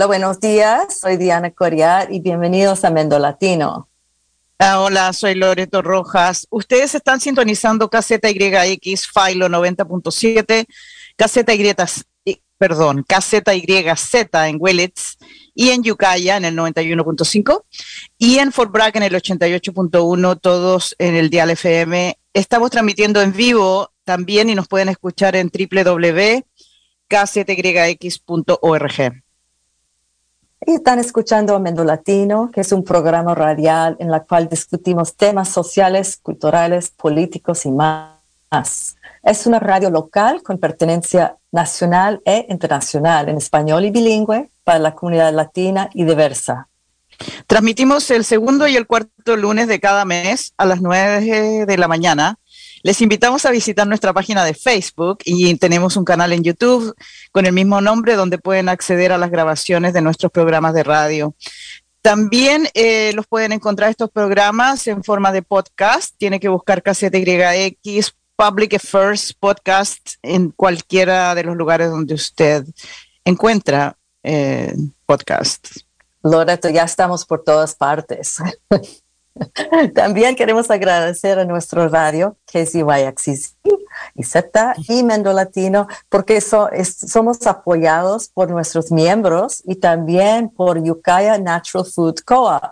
Hola, buenos días. Soy Diana Coriar y bienvenidos a Mendo Latino. Ah, hola, soy Loreto Rojas. Ustedes están sintonizando KZYX Filo 90.7, KZY, perdón, KZYZ en Willits y en Yucaya en el 91.5 y en Fort Bragg en el 88.1, todos en el Dial FM. Estamos transmitiendo en vivo también y nos pueden escuchar en www.kzyx.org. Y están escuchando Amendo Latino, que es un programa radial en el cual discutimos temas sociales, culturales, políticos y más. Es una radio local con pertenencia nacional e internacional en español y bilingüe para la comunidad latina y diversa. Transmitimos el segundo y el cuarto lunes de cada mes a las nueve de la mañana les invitamos a visitar nuestra página de Facebook y tenemos un canal en YouTube con el mismo nombre donde pueden acceder a las grabaciones de nuestros programas de radio. También eh, los pueden encontrar estos programas en forma de podcast. Tiene que buscar KCTYX Public Affairs Podcast en cualquiera de los lugares donde usted encuentra eh, podcast. Ya estamos por todas partes. También queremos agradecer a nuestro radio, KZYXZ y Z y Mendo Latino, porque somos apoyados por nuestros miembros y también por Yucaya Natural Food Co-op,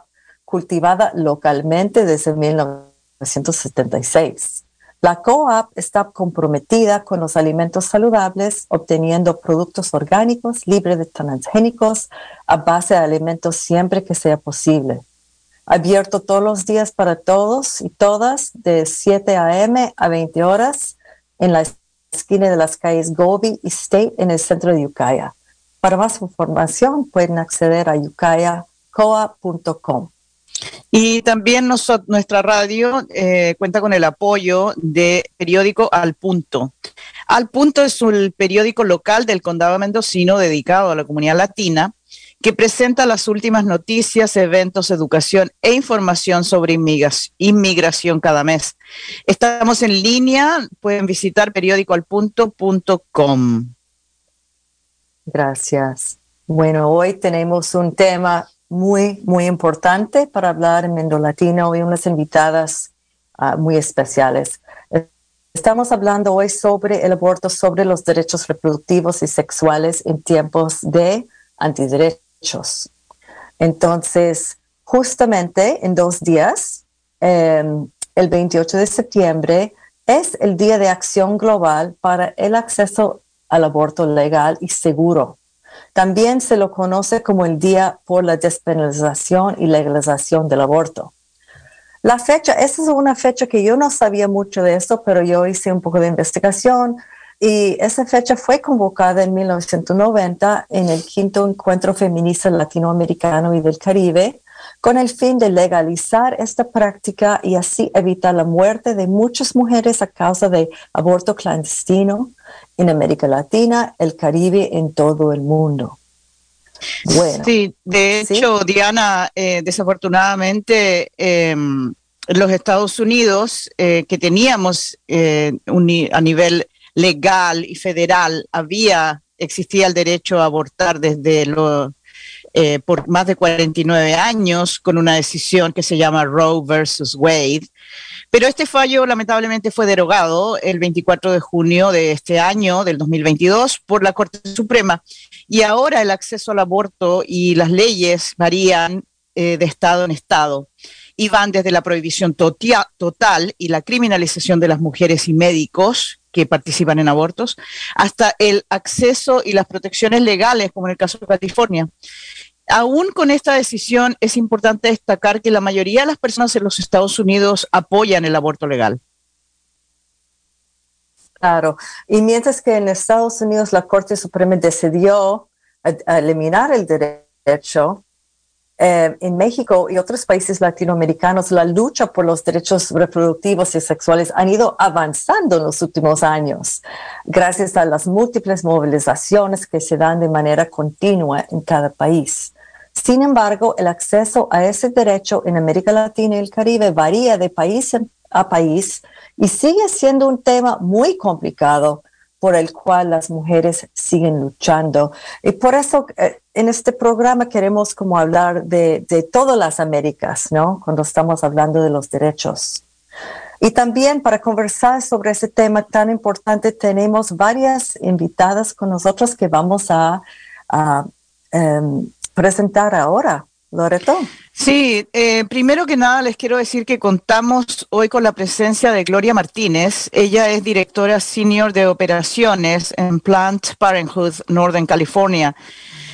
cultivada localmente desde 1976. La co-op está comprometida con los alimentos saludables, obteniendo productos orgánicos libres de transgénicos a base de alimentos siempre que sea posible abierto todos los días para todos y todas de 7 a.m. a 20 horas en la esquina de las calles Gobi y State en el centro de Ucaya. Para más información pueden acceder a yucayacoa.com. Y también nuestra radio eh, cuenta con el apoyo de periódico Al Punto. Al Punto es el periódico local del condado mendocino dedicado a la comunidad latina que presenta las últimas noticias, eventos, educación e información sobre inmigración cada mes. Estamos en línea, pueden visitar periódicoalpunto.com. Gracias. Bueno, hoy tenemos un tema muy, muy importante para hablar en Mendo Latino y unas invitadas ah, muy especiales. Estamos hablando hoy sobre el aborto, sobre los derechos reproductivos y sexuales en tiempos de antiderechos entonces, justamente en dos días, em, el 28 de septiembre, es el Día de Acción Global para el acceso al aborto legal y seguro. También se lo conoce como el Día por la Despenalización y Legalización del Aborto. La fecha, esa es una fecha que yo no sabía mucho de esto, pero yo hice un poco de investigación, y esa fecha fue convocada en 1990 en el quinto encuentro feminista latinoamericano y del Caribe con el fin de legalizar esta práctica y así evitar la muerte de muchas mujeres a causa de aborto clandestino en América Latina, el Caribe, en todo el mundo. Bueno, sí, de hecho, Diana, eh, desafortunadamente, em, los Estados Unidos, eh, que teníamos eh, a nivel legal y federal había, existía el derecho a abortar desde lo, eh, por más de 49 años con una decisión que se llama Roe versus Wade. Pero este fallo lamentablemente fue derogado el 24 de junio de este año, del 2022, por la Corte Suprema. Y ahora el acceso al aborto y las leyes varían eh, de estado en estado y van desde la prohibición total y la criminalización de las mujeres y médicos participan en abortos, hasta el acceso y las protecciones legales, como en el caso de California. Aún con esta decisión es importante destacar que la mayoría de las personas en los Estados Unidos apoyan el aborto legal. Claro, y mientras que en Estados Unidos la Corte Suprema decidió eliminar el derecho, eh, en México y otros países latinoamericanos, la lucha por los derechos reproductivos y sexuales han ido avanzando en los últimos años, gracias a las múltiples movilizaciones que se dan de manera continua en cada país. Sin embargo, el acceso a ese derecho en América Latina y el Caribe varía de país a país y sigue siendo un tema muy complicado por el cual las mujeres siguen luchando. Y por eso eh, en este programa queremos como hablar de, de todas las Américas, ¿no? Cuando estamos hablando de los derechos. Y también para conversar sobre ese tema tan importante tenemos varias invitadas con nosotros que vamos a, em, presentar ahora. Loreto. Sí, eh, primero que nada les quiero decir que contamos hoy con la presencia de Gloria Martínez. Ella es directora senior de operaciones en Plant Parenthood Northern California.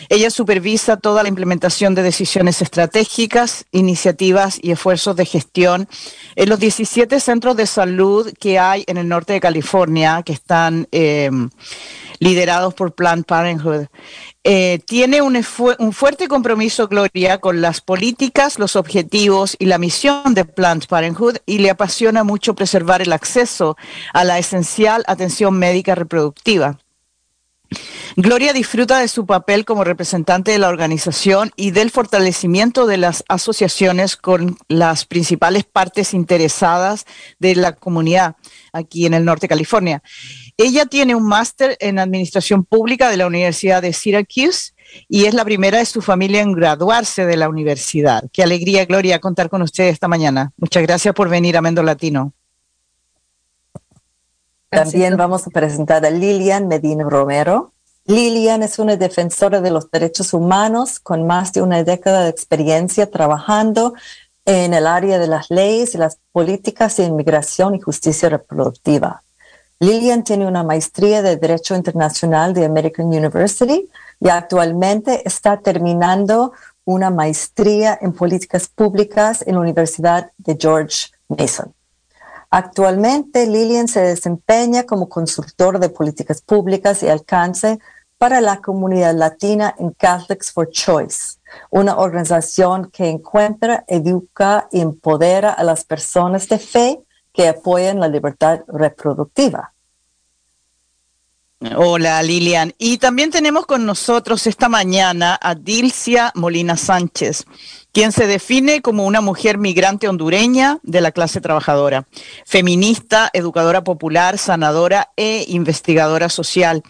Ella supervisa toda la implementación de decisiones estratégicas, iniciativas y esfuerzos de gestión en los 17 centros de salud que hay en el norte de California, que están eh, liderados por Planned Parenthood. Eh, tiene un, un, fuerte compromiso, Gloria, con las políticas, los objetivos y la misión de Planned Parenthood y le apasiona mucho preservar el acceso a la esencial atención médica reproductiva. Gloria disfruta de su papel como representante de la organización y del fortalecimiento de las asociaciones con las principales partes interesadas de la comunidad aquí en el norte de California. Ella tiene un máster en Administración Pública de la Universidad de Syracuse y es la primera de su familia en graduarse de la universidad. Qué alegría, Gloria, contar con usted esta mañana. Muchas gracias por venir a Mendo Latino. También vamos a presentar a Lilian Medina Romero. Lilian es una defensora de los derechos humanos con más de una década de experiencia trabajando en el área de las leyes y las políticas de inmigración y justicia reproductiva. Lilian tiene una maestría de Derecho Internacional de American University y actualmente está terminando una maestría en políticas públicas en la Universidad de George Mason. Actualmente, Lilian se desempeña como consultor de políticas públicas y alcance para la comunidad latina en Catholics for Choice, una organización que encuentra, educa y empodera a las personas de fe que apoyan la libertad reproductiva. Hola Lilian. Y también tenemos con nosotros esta mañana a Dilcia Molina Sánchez, quien se define como una mujer migrante hondureña de la clase trabajadora, feminista, educadora popular, sanadora e investigadora social.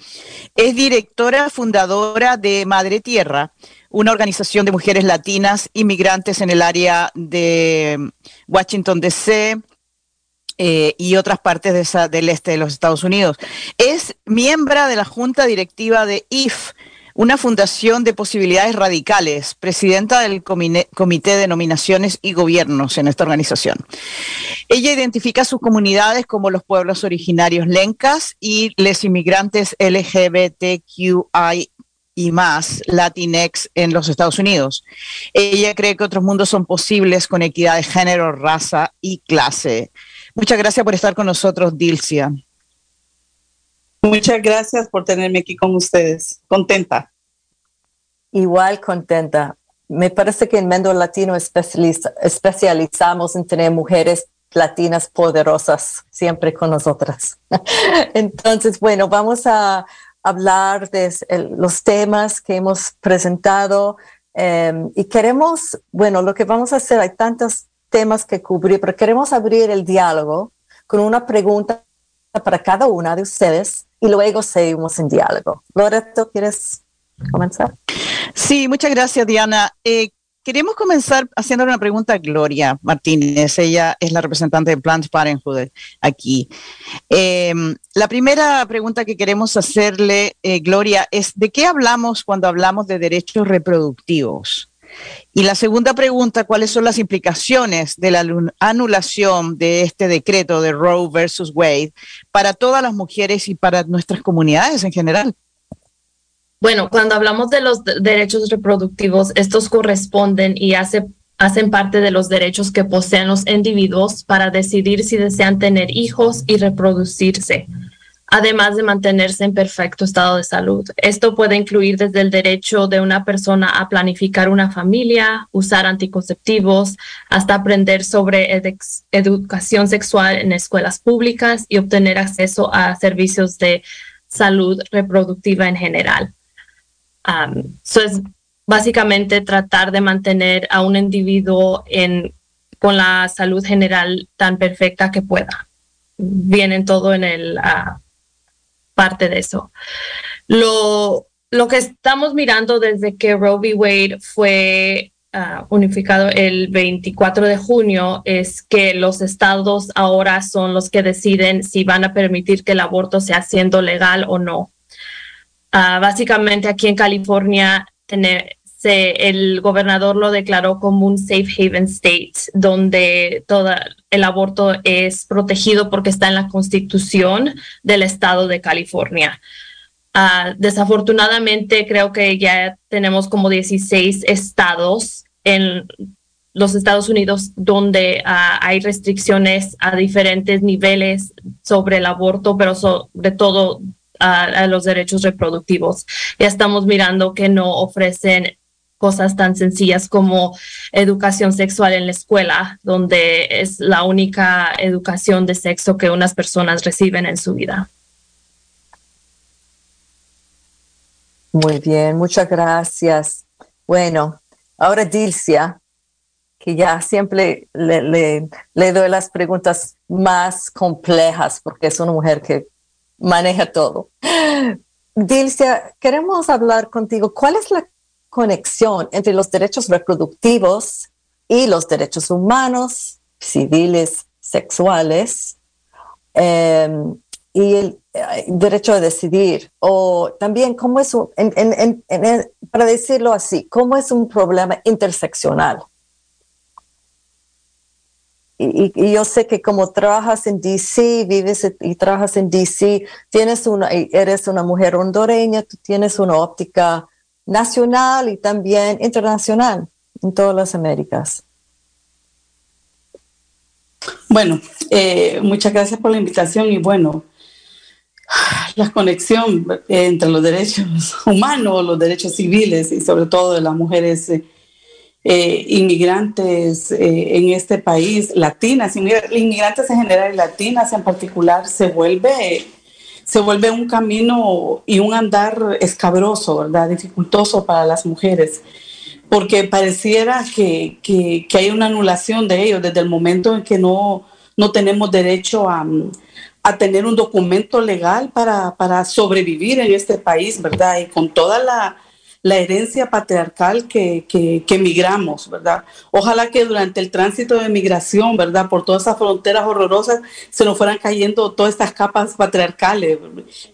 Es directora fundadora de Madre Tierra, una organización de mujeres latinas inmigrantes en el área de Washington, D.C., eh, y otras partes del este de los Estados Unidos. Es miembro de la junta directiva de IF, una fundación de posibilidades radicales, presidenta del Comité de Nominaciones y Gobiernos en esta organización. Ella identifica a sus comunidades como los pueblos originarios lencas y los inmigrantes LGBTQI y más Latinx en los Estados Unidos. Ella cree que otros mundos son posibles con equidad de género, raza y clase. Muchas gracias por estar con nosotros, Dilcia. Muchas gracias por tenerme aquí con ustedes. Contenta. Igual contenta. Me parece que en Mendo Latino especializamos en tener mujeres latinas poderosas siempre con nosotras. Entonces, bueno, vamos a hablar de los temas que hemos presentado em, y queremos, bueno, lo que vamos a hacer, hay tantos temas que cubrir, pero queremos abrir el diálogo con una pregunta para cada una de ustedes y luego seguimos en diálogo. Loreto, ¿quieres comenzar? Sí, muchas gracias, Diana. Eh, queremos comenzar haciendo una pregunta a Gloria Martínez. Ella es la representante de Planned Parenthood aquí. Em, la primera pregunta que queremos hacerle, eh, Gloria, es ¿de qué hablamos cuando hablamos de derechos reproductivos? Y la segunda pregunta, ¿cuáles son las implicaciones de la anulación de este decreto de Roe versus Wade para todas las mujeres y para nuestras comunidades en general? Bueno, cuando hablamos de los derechos reproductivos, estos corresponden y hacen parte de los derechos que poseen los individuos para decidir si desean tener hijos y reproducirse además de mantenerse en perfecto estado de salud. Esto puede incluir desde el derecho de una persona a planificar una familia, usar anticonceptivos, hasta aprender sobre educación sexual en escuelas públicas y obtener acceso a servicios de salud reproductiva en general. Eso es básicamente tratar de mantener a un individuo con la salud general tan perfecta que pueda. Vienen todo en el ah, parte de eso. Lo, lo que estamos mirando desde que Roe v. Wade fue ah, unificado el 24 de junio es que los estados ahora son los que deciden si van a permitir que el aborto sea siendo legal o no. Ah, básicamente aquí en California el gobernador lo declaró como un safe haven state, donde todo el aborto es protegido porque está en la constitución del estado de California. Ah, desafortunadamente, creo que ya tenemos como 16 estados en los Estados Unidos donde ah, hay restricciones a diferentes niveles sobre el aborto, pero sobre todo ah, a los derechos reproductivos. Ya estamos mirando que no ofrecen cosas tan sencillas como educación sexual en la escuela, donde es la única educación de sexo que unas personas reciben en su vida. Muy bien, muchas gracias. Bueno, ahora Dilcia, que ya siempre le, doy las preguntas más complejas porque es una mujer que maneja todo. Dilcia, queremos hablar contigo. ¿Cuál es la conexión entre los derechos reproductivos y los derechos humanos, civiles, sexuales? Em, y el eh, derecho a decidir, o también cómo es, un, para decirlo así, cómo es un problema interseccional. Y, yo sé que como trabajas en DC, vives y trabajas en DC, tienes una, eres una mujer hondureña, tú tienes una óptica nacional y también internacional en todas las Américas. Bueno, eh, muchas gracias por la invitación y bueno, la conexión entre los derechos humanos, los derechos civiles y sobre todo de las mujeres eh, eh, inmigrantes eh, en este país, latinas, inmigrantes en general y latinas en particular, se vuelve, se vuelve un camino y un andar escabroso, ¿verdad? Dificultoso para las mujeres, porque pareciera que, que, hay una anulación de ellos desde el momento en que no, no tenemos derecho a a tener un documento legal para, para sobrevivir en este país, ¿verdad? Y con toda la, la herencia patriarcal que, que, migramos, ¿verdad? Ojalá que durante el tránsito de migración, ¿verdad? Por todas esas fronteras horrorosas se nos fueran cayendo todas estas capas patriarcales,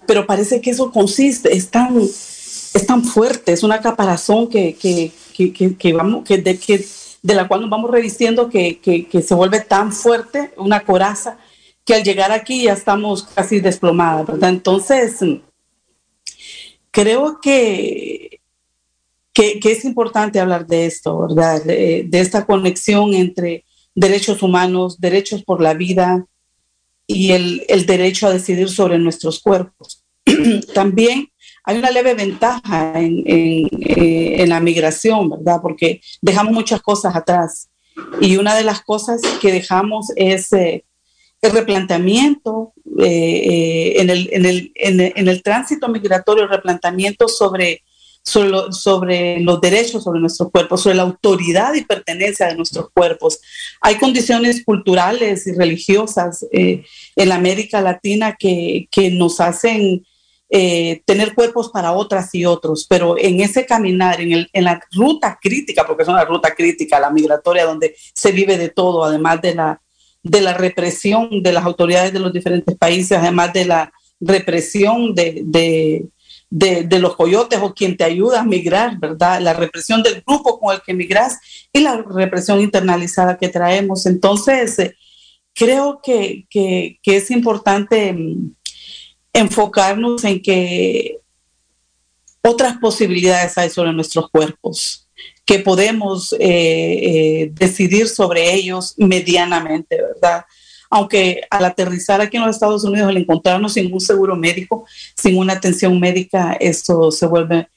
pero parece que eso consiste, es tan, es tan fuerte, es una caparazón que, que, vamos, que de, de la cual nos vamos revistiendo que se vuelve tan fuerte, una coraza, que al llegar aquí ya estamos casi desplomadas, ¿verdad? Entonces, creo que, que, es importante hablar de esto, ¿verdad? De, esta conexión entre derechos humanos, derechos por la vida y el, derecho a decidir sobre nuestros cuerpos. También hay una leve ventaja en, en, la migración, ¿verdad? Porque dejamos muchas cosas atrás. Y una de las cosas que dejamos es eh, el replanteamiento eh, eh, en, el, en, el, tránsito migratorio, el replanteamiento sobre, sobre, los derechos sobre nuestros cuerpos, sobre la autoridad y pertenencia de nuestros cuerpos. Hay condiciones culturales y religiosas eh, en América Latina que, que nos hacen tener cuerpos para otras y otros, pero en ese caminar, en, el, en la ruta crítica, porque es una ruta crítica, la migratoria, donde se vive de todo, además de la de la represión de las autoridades de los diferentes países, además de la represión de, los coyotes o quien te ayuda a migrar, ¿verdad? La represión del grupo con el que migras y la represión internalizada que traemos. Entonces, eh, creo que, que, que es importante mm, enfocarnos en que otras posibilidades hay sobre nuestros cuerpos que podemos eh, eh, decidir sobre ellos medianamente, ¿verdad? Aunque al aterrizar aquí en los Estados Unidos, al encontrarnos sin un seguro médico, sin una atención médica, esto se vuelve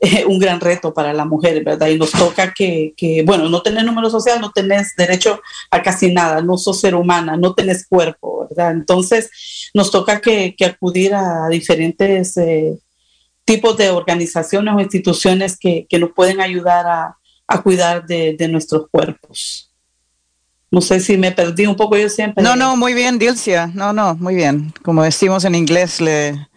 eh, un gran reto para la mujer, ¿verdad? Y nos toca que, bueno, no tenés número social, no tenés derecho a casi nada, no sos ser humana, no tenés cuerpo, ¿verdad? Entonces, nos toca que, acudir a diferentes tipos de organizaciones o instituciones que, nos pueden ayudar a, cuidar de, nuestros cuerpos. No sé si me perdí un poco yo siempre. No, no, muy bien, Dilcia. No, no, muy bien. Como decimos en inglés, le,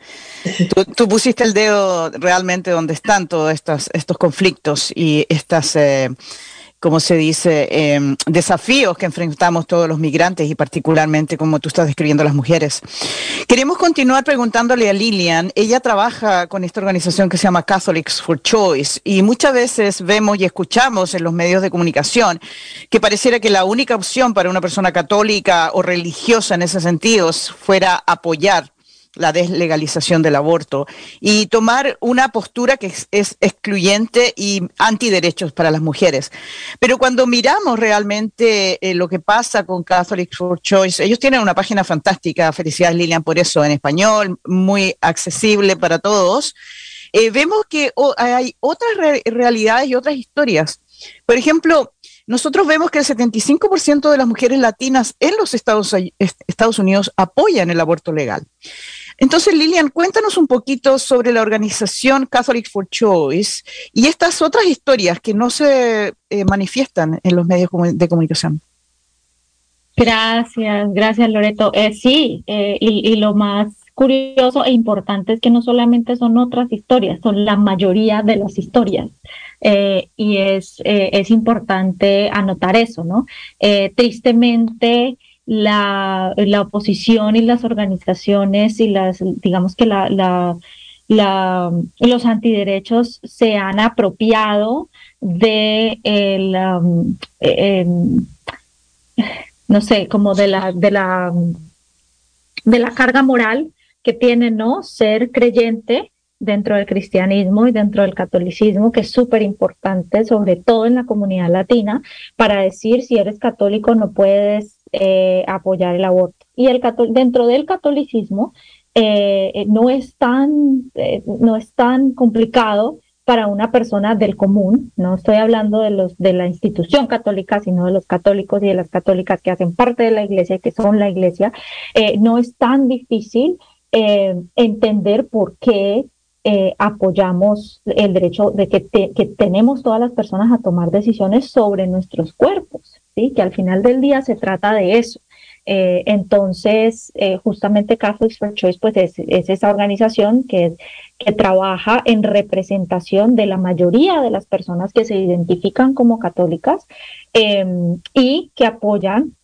Tú, pusiste el dedo realmente donde están todos estos, estos conflictos y estas eh, como se dice, em, desafíos que enfrentamos todos los migrantes y particularmente como tú estás describiendo las mujeres. Queremos continuar preguntándole a Lilian. Ella trabaja con esta organización que se llama Catholics for Choice y muchas veces vemos y escuchamos en los medios de comunicación que pareciera que la única opción para una persona católica o religiosa en ese sentido fuera apoyar la deslegalización del aborto y tomar una postura que es, excluyente y antiderechos para las mujeres. Pero cuando miramos realmente eh, lo que pasa con Catholic for Choice, ellos tienen una página fantástica, felicidades Lilian por eso, en español, muy accesible para todos. Eh, vemos que hay otras realidades y otras historias. Por ejemplo, nosotros vemos que el 75% de las mujeres latinas en los Estados, Estados Unidos apoyan el aborto legal. Entonces, Lilian, cuéntanos un poquito sobre la organización Catholic for Choice y estas otras historias que no se eh, manifiestan en los medios de comunicación. Gracias, gracias Loreto. Eh, sí, eh, y, lo más curioso e importante es que no solamente son otras historias, son la mayoría de las historias. y es, es importante anotar eso, ¿no? tristemente, la, la oposición y las organizaciones y las, digamos que la, la, la, los antiderechos se han apropiado de el, um, em, no sé, como de la, de la, de la carga moral que tiene, ¿no? Ser creyente dentro del cristianismo y dentro del catolicismo, que es súper importante, sobre todo en la comunidad latina, para decir si eres católico no puedes eh, apoyar el aborto. Y el dentro del catolicismo eh, no, es tan, eh, no es tan complicado para una persona del común, no estoy hablando de los de la institución católica, sino de los católicos y de las católicas que hacen parte de la iglesia, que son la iglesia, no es tan difícil entender por qué apoyamos el derecho de que, que tenemos todas las personas a tomar decisiones sobre nuestros cuerpos. ¿sí? que al final del día se trata de eso. Eh, entonces, eh, justamente Catholics for Choice pues es, esa organización que, que trabaja en representación de la mayoría de las personas que se identifican como católicas em, y que apoyan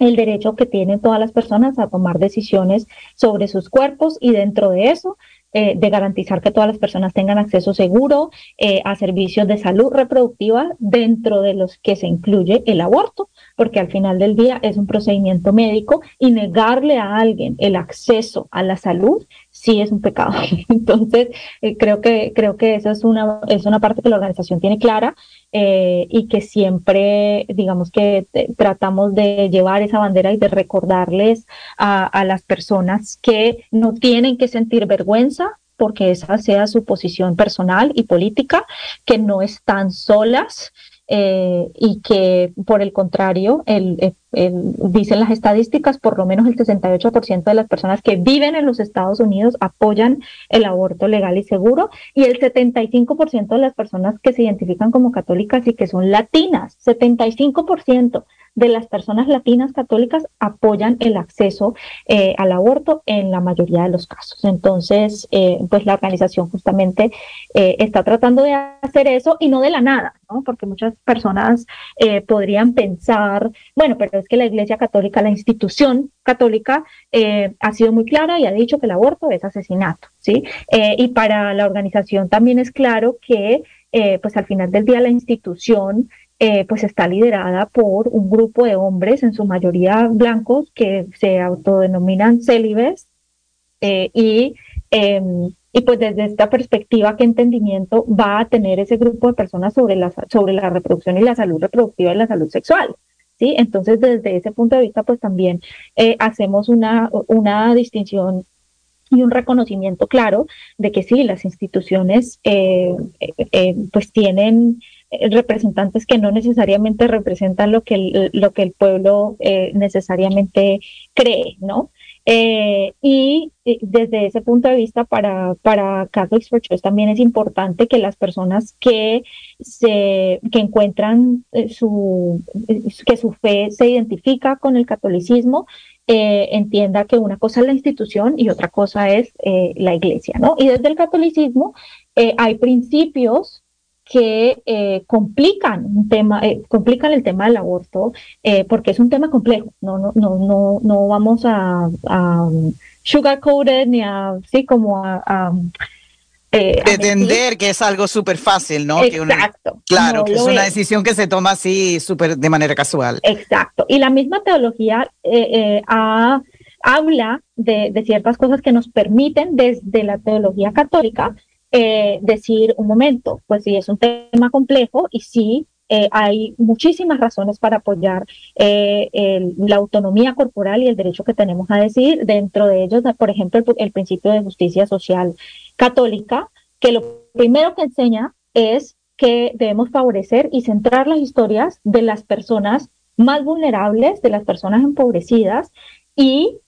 el derecho que tienen todas las personas a tomar decisiones sobre sus cuerpos y dentro de eso eh, de garantizar que todas las personas tengan acceso seguro eh, a servicios de salud reproductiva dentro de los que se incluye el aborto, porque al final del día es un procedimiento médico y negarle a alguien el acceso a la salud sí es un pecado. Entonces, eh, creo que creo que esa es una es una parte que la organización tiene clara eh, y que siempre, digamos que tratamos de llevar esa bandera y de recordarles a, a las personas que no tienen que sentir vergüenza porque esa sea su posición personal y política, que no están solas, eh, y que por el contrario, el, dicen las estadísticas, por lo menos el 68% de las personas que viven en los Estados Unidos apoyan el aborto legal y seguro y el 75% de las personas que se identifican como católicas y que son latinas, 75% de las personas latinas católicas apoyan el acceso eh, al aborto en la mayoría de los casos. Entonces, eh, pues la organización justamente eh, está tratando de hacer eso y no de la nada, ¿no? Porque muchas personas podrían pensar, bueno, pero es que la Iglesia Católica, la institución católica, ha sido muy clara y ha dicho que el aborto es asesinato, ¿sí? y para la organización también es claro que, pues al final del día la institución eh, pues está liderada por un grupo de hombres, en su mayoría blancos, que se autodenominan célibes eh, y, em, y pues desde esta perspectiva, ¿qué entendimiento va a tener ese grupo de personas sobre la, sobre la reproducción y la salud reproductiva y la salud sexual? ¿Sí? Entonces, desde ese punto de vista, pues también eh, hacemos una, una distinción y un reconocimiento claro de que sí, las instituciones pues tienen eh, representantes que no necesariamente representan lo que el, lo que el pueblo eh, necesariamente cree, ¿no? Eh, y desde ese punto de vista, para, para Catholics for Choice también es importante que las personas que, se, que encuentran su, que su fe se identifica con el catolicismo, eh, entienda que una cosa es la institución y otra cosa es eh, la iglesia, ¿no? Y desde el catolicismo eh, hay principios que complican un tema, complican el tema del aborto, porque es un tema complejo. No, no, no, no, no vamos a, a sugarcoated ni a, sí, como a eh, Pretender que es algo súper fácil, ¿no? Exacto. claro, que es una decisión que se toma así súper de manera casual. Exacto. Y la misma teología eh, eh, habla de, ciertas cosas que nos permiten desde la teología católica decir, un momento, pues sí, es un tema complejo y sí. hay muchísimas razones para apoyar la autonomía corporal y el derecho que tenemos a decir. Dentro de ellos, por ejemplo, el principio de justicia social católica, que lo primero que enseña es que debemos favorecer y centrar las historias de las personas más vulnerables, de las personas empobrecidas y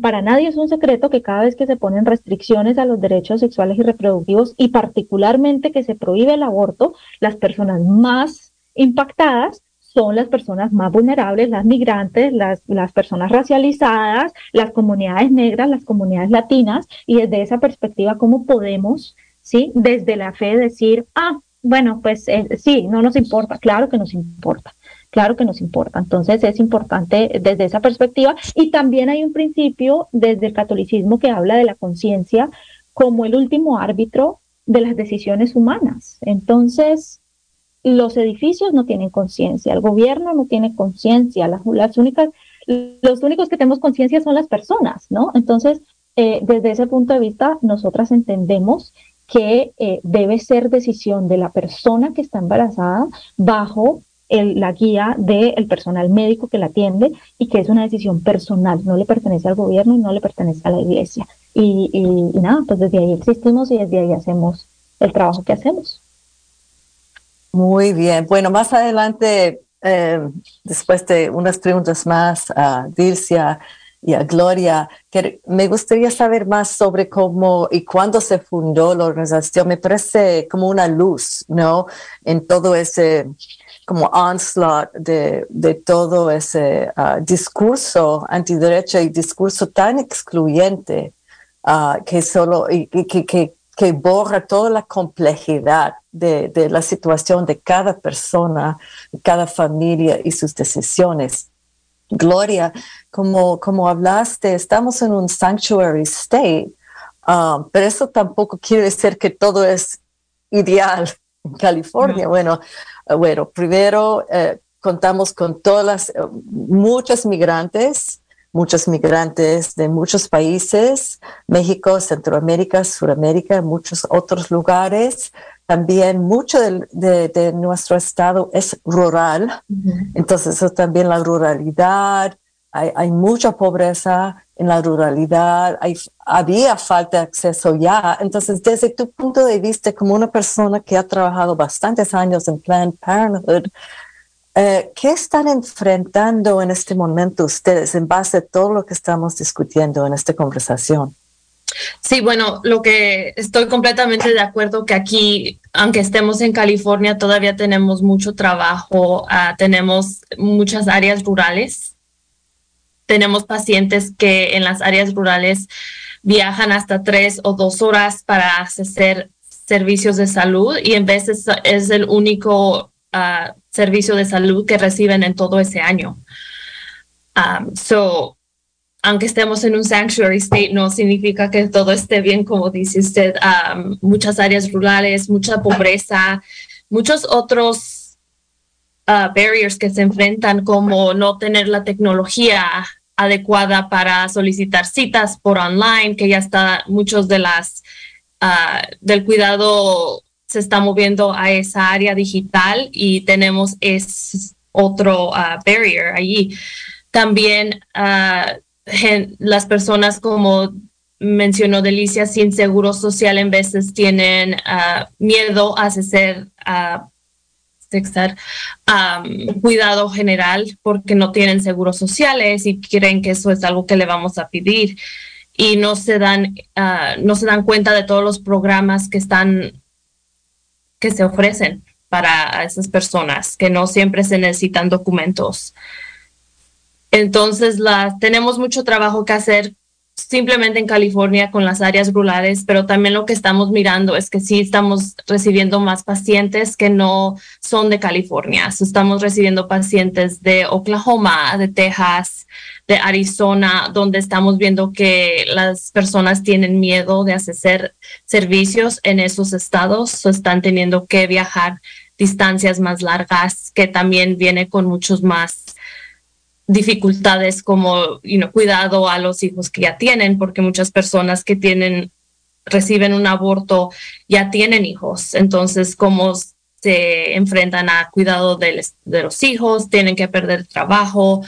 para nadie es un secreto que cada vez que se ponen restricciones a los derechos sexuales y reproductivos y particularmente que se prohíbe el aborto, las personas más impactadas son las personas más vulnerables, las migrantes, las, las personas racializadas, las comunidades negras, las comunidades latinas, y desde esa perspectiva, ¿cómo podemos, sí, desde la fe decir, ah, bueno, pues eh, sí, no nos importa, claro que nos importa, claro que nos importa. Entonces es importante desde esa perspectiva. Y también hay un principio desde el catolicismo que habla de la conciencia como el último árbitro de las decisiones humanas. Entonces, los edificios no tienen conciencia, el gobierno no tiene conciencia, las, únicas, los únicos que tenemos conciencia son las personas, ¿no? Entonces, eh, desde ese punto de vista, nosotras entendemos que eh, debe ser decisión de la persona que está embarazada bajo la guía del personal médico que la atiende y que es una decisión personal, no le pertenece al gobierno y no le pertenece a la iglesia. y nada, pues desde ahí existimos y desde ahí hacemos el trabajo que hacemos. Muy bien. Bueno, más adelante, eh, después de unas preguntas más a Dilcia y a Gloria, que me gustaría saber más sobre cómo y cuándo se fundó la organización. Me parece como una luz, ¿no? En todo ese como onslaught de, de todo ese uh, discurso antiderecho y discurso tan excluyente uh, que solo y, que, que, que borra toda la complejidad de, la situación de cada persona, cada familia y sus decisiones. Gloria, como, como hablaste, estamos en un sanctuary state, um, pero eso tampoco quiere decir que todo es ideal en California. Bueno, bueno, primero eh, contamos con todas las, uh, muchos migrantes, muchos migrantes de muchos países, México, Centroamérica, Suramérica, muchos otros lugares. También mucho de, nuestro estado es rural, entonces eso también la ruralidad, hay, mucha pobreza en la ruralidad, hay, había falta de acceso ya. Entonces, desde tu punto de vista, como una persona que ha trabajado bastantes años en Planned Parenthood, eh, ¿Qué están enfrentando en este momento ustedes en base a todo lo que estamos discutiendo en esta conversación? Sí, bueno, lo que estoy completamente de acuerdo que aquí, aunque estemos en California, todavía tenemos mucho trabajo, ah, tenemos muchas áreas rurales, tenemos pacientes que en las áreas rurales viajan hasta tres o dos horas para hacer servicios de salud y en veces es el único servicio de salud que reciben en todo ese año. Um, so, aunque estemos en un sanctuary state, no significa que todo esté bien, como dice usted. Um, muchas áreas rurales, mucha pobreza, muchos otros uh, barriers que se enfrentan, como no tener la tecnología adecuada para solicitar citas por online, que ya está muchos de las uh, del cuidado se está moviendo a esa área digital y tenemos es otro uh, barrier allí. También uh, las personas como mencionó Delicia sin seguro social en veces tienen miedo a hacer um, cuidado general porque no tienen seguros sociales y creen que eso es algo que le vamos a pedir y no se dan no se dan cuenta de todos los programas que están que se ofrecen para esas personas, que no siempre se necesitan documentos. Entonces, la, tenemos mucho trabajo que hacer simplemente en California con las áreas rurales, pero también lo que estamos mirando es que sí estamos recibiendo más pacientes que no son de California. Estamos recibiendo pacientes de Oklahoma, de Texas, de Arizona, donde estamos viendo que las personas tienen miedo de hacer servicios en esos estados, o están teniendo que viajar distancias más largas, que también viene con muchos más dificultades como cuidado a los hijos que ya tienen, porque muchas personas que tienen reciben un aborto ya tienen hijos, entonces cómo se enfrentan a cuidado de, de los hijos, tienen que perder trabajo,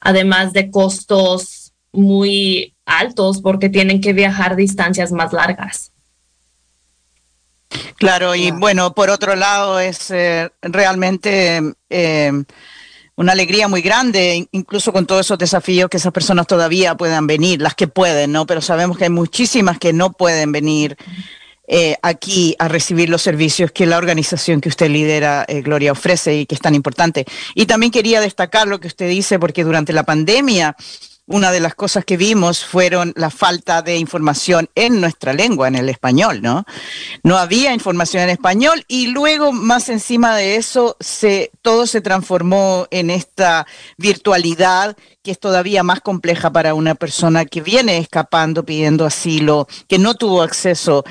además de costos muy altos porque tienen que viajar distancias más largas. Claro, y bueno, por otro lado es eh, realmente eh, una alegría muy grande, incluso con todos esos desafíos que esas personas todavía puedan venir, las que pueden, ¿no? Pero sabemos que hay muchísimas que no pueden venir eh, aquí a recibir los servicios que la organización que usted lidera, eh, Gloria, ofrece y que es tan importante. Y también quería destacar lo que usted dice, porque durante la pandemia una de las cosas que vimos fueron la falta de información en nuestra lengua, en el español, ¿no? No había información en español y luego más encima de eso todo se transformó en esta virtualidad que es todavía más compleja para una persona que viene escapando pidiendo asilo, que no tuvo acceso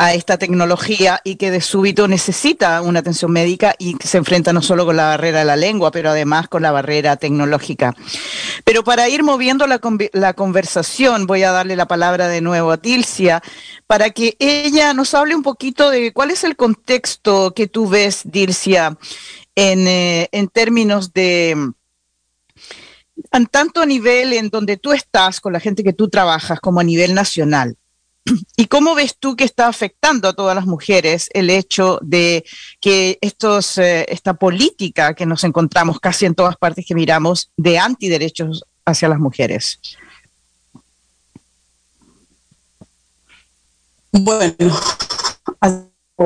a esta tecnología y que de súbito necesita una atención médica y se enfrenta no solo con la barrera de la lengua, pero además con la barrera tecnológica. Pero para ir moviendo la, conversación, voy a darle la palabra de nuevo a Dilcia para que ella nos hable un poquito de cuál es el contexto que tú ves, Dilcia, en, eh, en términos de tanto a nivel en donde tú estás, con la gente que tú trabajas, como a nivel nacional. ¿Y cómo ves tú que está afectando a todas las mujeres el hecho de que estos, eh, esta política que nos encontramos casi en todas partes que miramos de antiderechos hacia las mujeres? Bueno,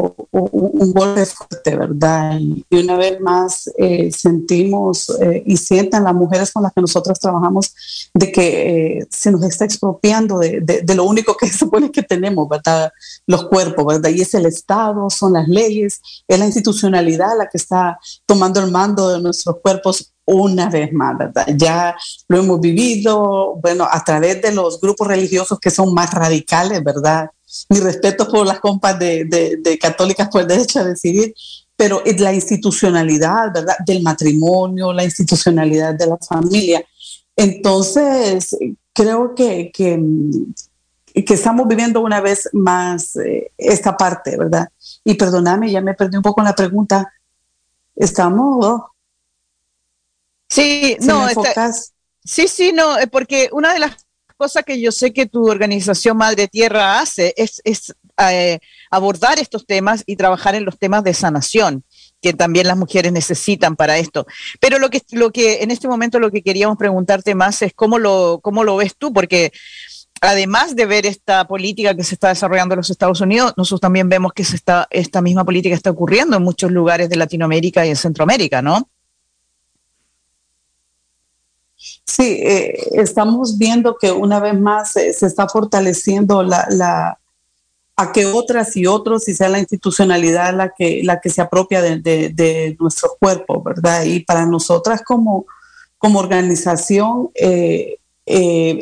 un golpe fuerte, ¿verdad? Y, una vez más eh, sentimos eh, y sienten las mujeres con las que nosotros trabajamos de que eh, se nos está expropiando de, de, lo único que se supone que tenemos, ¿verdad? Los cuerpos, ¿verdad? Y es el Estado, son las leyes, es la institucionalidad la que está tomando el mando de nuestros cuerpos una vez más, ¿verdad? Ya lo hemos vivido, bueno, a través de los grupos religiosos que son más radicales, ¿verdad? Mi respeto por las compas de, de, católicas por el derecho a decidir, pero es la institucionalidad, ¿verdad? Del matrimonio, la institucionalidad de la familia. Entonces, creo que, que, que estamos viviendo una vez más eh, esta parte, ¿verdad? Y perdóname, ya me perdí un poco en la pregunta. ¿Estamos? Sí, no, sí, sí, no, eh, porque una de las cosa que yo sé que tu organización Madre Tierra hace es, eh, abordar estos temas y trabajar en los temas de sanación que también las mujeres necesitan para esto. Pero lo que, lo que en este momento lo que queríamos preguntarte más es cómo lo, cómo lo ves tú, porque además de ver esta política que se está desarrollando en los Estados Unidos, nosotros también vemos que se está, esta misma política está ocurriendo en muchos lugares de Latinoamérica y en Centroamérica, ¿no? Sí, eh, estamos viendo que una vez más eh, se está fortaleciendo la, la, a que otras y otros, y sea la institucionalidad la que, la que se apropia de, de, nuestro cuerpo, ¿verdad? Y para nosotras como, como organización eh,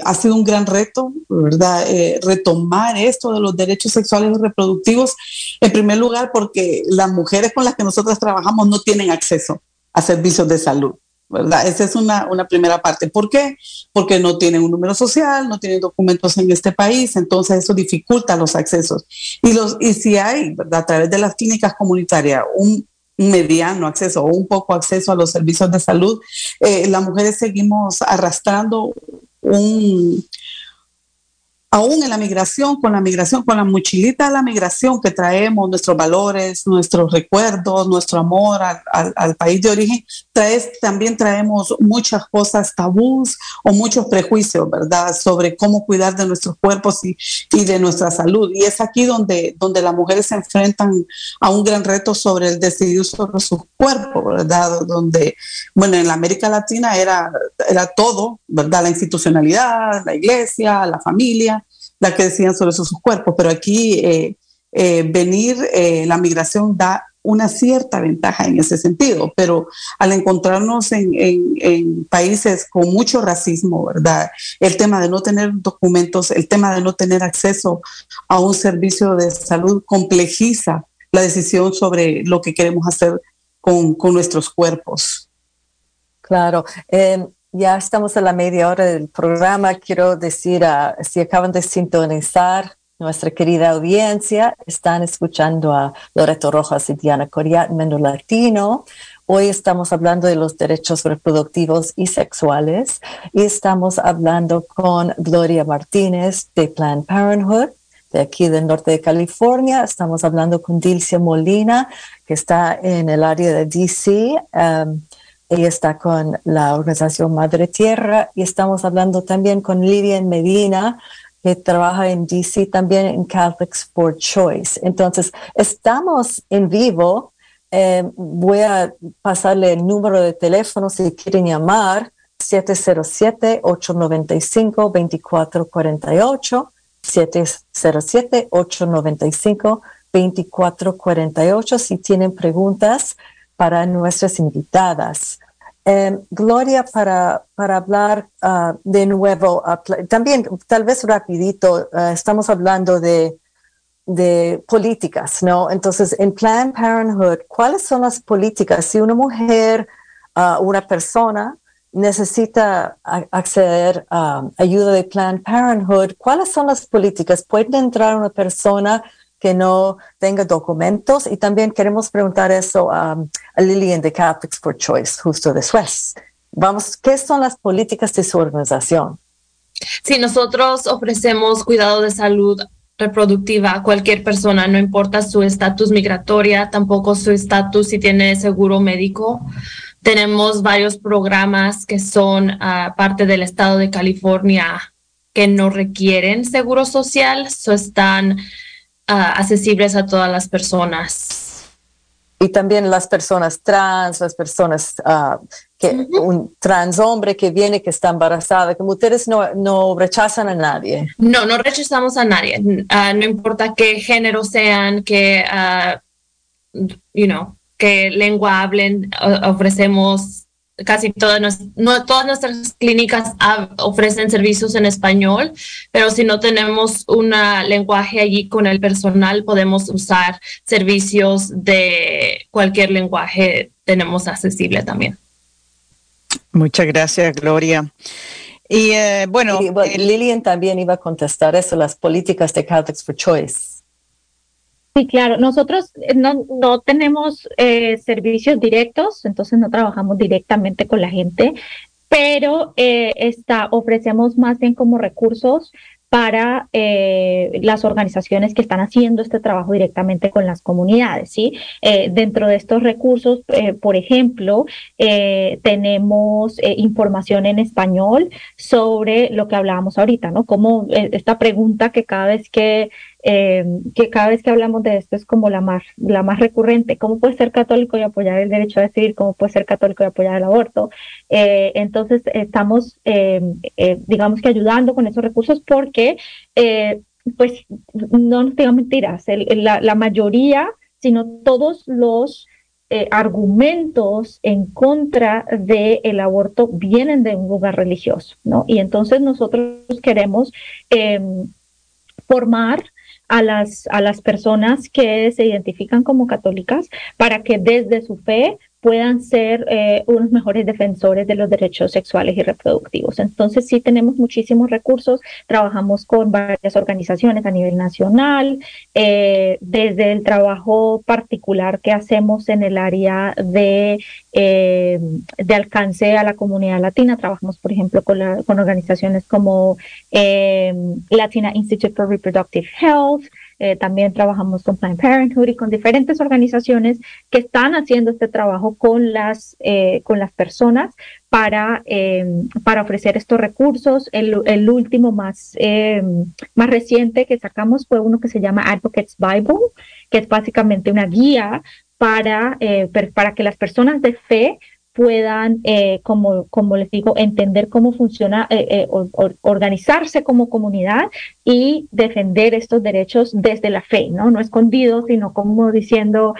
ha sido un gran reto, ¿verdad? retomar esto de los derechos sexuales y reproductivos, en primer lugar porque las mujeres con las que nosotras trabajamos no tienen acceso a servicios de salud. ¿Verdad? Esa es una, una, primera parte. ¿Por qué? Porque no tienen un número social, no tienen documentos en este país, entonces eso dificulta los accesos. Y, los, y si hay. A través de las clínicas comunitarias, un, mediano acceso o un poco acceso a los servicios de salud, eh, las mujeres seguimos arrastrando un, aún en la migración, con la migración, con la mochilita de la migración que traemos, nuestros valores, nuestros recuerdos, nuestro amor al, país de origen, también traemos muchas cosas tabús o muchos prejuicios, ¿verdad?, sobre cómo cuidar de nuestros cuerpos y, de nuestra salud. Y es aquí donde, donde las mujeres se enfrentan a un gran reto sobre el decidir sobre su cuerpo, ¿verdad?, donde, bueno, en América Latina era era todo, ¿verdad? La institucionalidad, la iglesia, la familia, la que decían sobre sus cuerpos, pero aquí eh, eh, venir, eh, la migración da una cierta ventaja en ese sentido, pero al encontrarnos en, países con mucho racismo, ¿verdad? El tema de no tener documentos, el tema de no tener acceso a un servicio de salud complejiza la decisión sobre lo que queremos hacer con, con nuestros cuerpos. Claro. Eh, ya estamos a la media hora del programa. Quiero decir, uh, si acaban de sintonizar, nuestra querida audiencia, están escuchando a Loreto Rojas y Diana Coriat, Menú Latino. Hoy estamos hablando de los derechos reproductivos y sexuales y estamos hablando con Gloria Martínez de Planned Parenthood de aquí del norte de California. Estamos hablando con Dilcia Molina, que está en el área de DC. Um, ella está con la organización Madre Tierra y estamos hablando también con Livian Medina, que trabaja en DC también en Catholics for Choice. Entonces, estamos en vivo. Eh, voy a pasarle el número de teléfono si quieren llamar, 707-895-2448, 707-895-2448 si tienen preguntas para nuestras invitadas. Em, Gloria, para, para hablar ah, de nuevo, también tal vez rapidito, ah, estamos hablando de, de políticas, ¿no? Entonces, en Planned Parenthood, ¿cuáles son las políticas? Si una mujer, uh, una persona necesita acceder a ayuda de Planned Parenthood, ¿cuáles son las políticas? ¿Puede entrar una persona que no tenga documentos. Y también queremos preguntar eso um, a Lillian de Catholics for Choice, justo después. Vamos, ¿qué son las políticas de su organización? Sí, nosotros ofrecemos cuidado de salud reproductiva a cualquier persona, no importa su estatus migratoria, tampoco su estatus si tiene seguro médico. Tenemos varios programas que son ah, parte del estado de California que no requieren seguro social, so están accesibles a todas las personas. Y también las personas trans, las personas uh, que un trans hombre que viene que está embarazada, como ustedes no, no rechazan a nadie. No, no rechazamos a nadie. Ah, no importa qué género sean, qué, you know, qué lengua hablen, ofrecemos casi todas, no, todas nuestras clínicas ofrecen servicios en español, pero si no tenemos un lenguaje allí con el personal, podemos usar servicios de cualquier lenguaje, tenemos accesible también. Muchas gracias, Gloria. Y eh, bueno, Lilian también iba a contestar eso, las políticas de Catholics for Choice. Sí, claro. Nosotros eh, no, no tenemos eh, servicios directos, entonces no trabajamos directamente con la gente, pero eh, ofrecemos más bien como recursos para eh, las organizaciones que están haciendo este trabajo directamente con las comunidades. ¿sí? Eh, dentro de estos recursos, eh, por ejemplo, tenemos información en español sobre lo que hablábamos ahorita, ¿no? Como esta pregunta que cada vez que que cada vez que hablamos de esto es como la más, la más recurrente. ¿Cómo puede ser católico y apoyar el derecho a decidir? ¿Cómo puede ser católico y apoyar el aborto? entonces, estamos, digamos que ayudando con esos recursos porque eh, pues no nos digan mentiras, la, mayoría, sino todos los eh, argumentos en contra del aborto vienen de un lugar religioso, ¿no? Y entonces nosotros queremos em, formar a las, a las personas que se identifican como católicas para que desde su fe puedan ser eh, unos mejores defensores de los derechos sexuales y reproductivos. Entonces sí tenemos muchísimos recursos, trabajamos con varias organizaciones a nivel nacional, eh, desde el trabajo particular que hacemos en el área de, eh, de alcance a la comunidad latina, trabajamos por ejemplo con, con organizaciones como Latina Institute for Reproductive Health, eh, también trabajamos con Planned Parenthood y con diferentes organizaciones que están haciendo este trabajo con las, eh, con las personas para, em, para ofrecer estos recursos. El, el último más, más reciente que sacamos fue uno que se llama Advocates Bible, que es básicamente una guía para, eh, para que las personas de fe puedan, eh, como, como les digo, entender cómo funciona, eh, eh, organizarse como comunidad y defender estos derechos desde la fe, ¿no? No escondidos, sino como diciendo,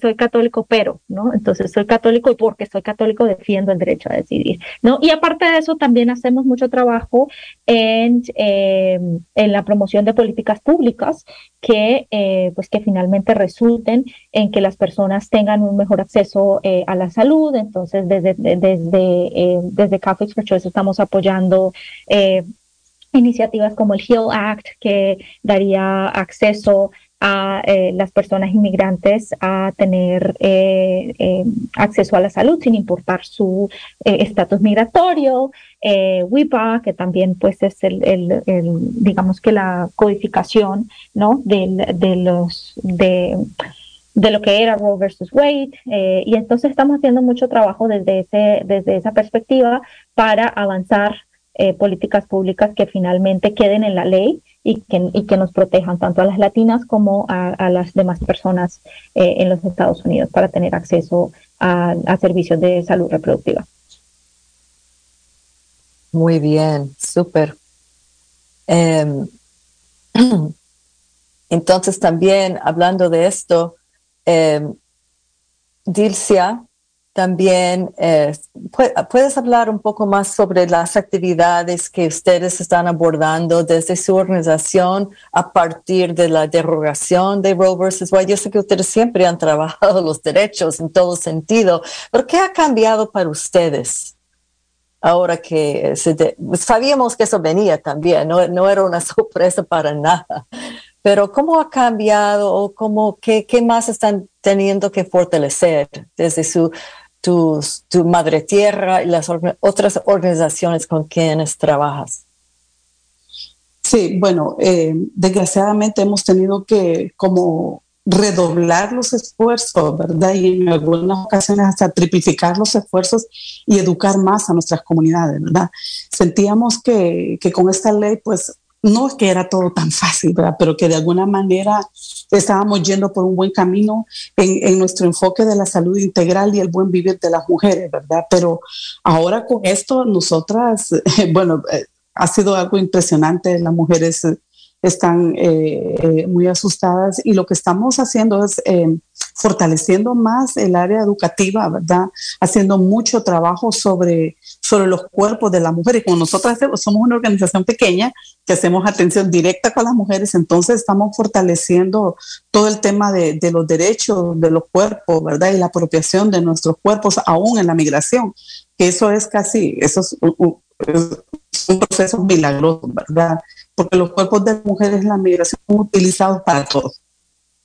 soy católico, pero, ¿no? Entonces soy católico y porque soy católico defiendo el derecho a decidir, ¿no? Y aparte de eso, también hacemos mucho trabajo en, en la promoción de políticas públicas que, pues que finalmente resulten en que las personas tengan un mejor acceso a la salud, entonces desde, desde, eh, desde Catholics for Choice estamos apoyando eh, iniciativas como el HEAL Act, que daría acceso a eh, las personas inmigrantes a tener acceso a la salud sin importar su estatus migratorio, WIPA, que también pues es el, el, digamos que la codificación, ¿no? De, de los, de de lo que era Roe versus Wade. Eh, y entonces estamos haciendo mucho trabajo desde, ese, desde esa perspectiva para avanzar eh, políticas públicas que finalmente queden en la ley y que, y que nos protejan tanto a las latinas como a, las demás personas eh, en los Estados Unidos para tener acceso a, servicios de salud reproductiva. Muy bien, súper. Em, entonces también hablando de esto, eh, Dilcia, también eh, puedes hablar un poco más sobre las actividades que ustedes están abordando desde su organización a partir de la derogación de Roe versus Wade. Yo sé que ustedes siempre han trabajado los derechos en todo sentido, pero ¿qué ha cambiado para ustedes? Ahora que sabíamos que eso venía también, no, no era una sorpresa para nada, pero ¿cómo ha cambiado o cómo, qué, qué más están teniendo que fortalecer desde su, tu, tu madre tierra y las otras organizaciones con quienes trabajas? Sí, bueno, eh, desgraciadamente hemos tenido que como redoblar los esfuerzos, ¿verdad? Y en algunas ocasiones hasta triplificar los esfuerzos y educar más a nuestras comunidades, ¿verdad? Sentíamos que, que con esta ley, pues no es que era todo tan fácil, ¿verdad? pero que de alguna manera estábamos yendo por un buen camino en, nuestro enfoque de la salud integral y el buen vivir de las mujeres, ¿verdad? Pero ahora con esto, nosotras, bueno, eh, ha sido algo impresionante, las mujeres están eh, eh, muy asustadas y lo que estamos haciendo es fortaleciendo más el área educativa, ¿verdad? Haciendo mucho trabajo sobre, sobre los cuerpos de las mujeres. Como nosotras somos una organización pequeña que hacemos atención directa con las mujeres, entonces estamos fortaleciendo todo el tema de, los derechos de los cuerpos, ¿verdad? Y la apropiación de nuestros cuerpos aún en la migración, eso es casi, eso es un proceso milagroso, ¿verdad? Porque los cuerpos de mujeres en la migración son utilizados para todo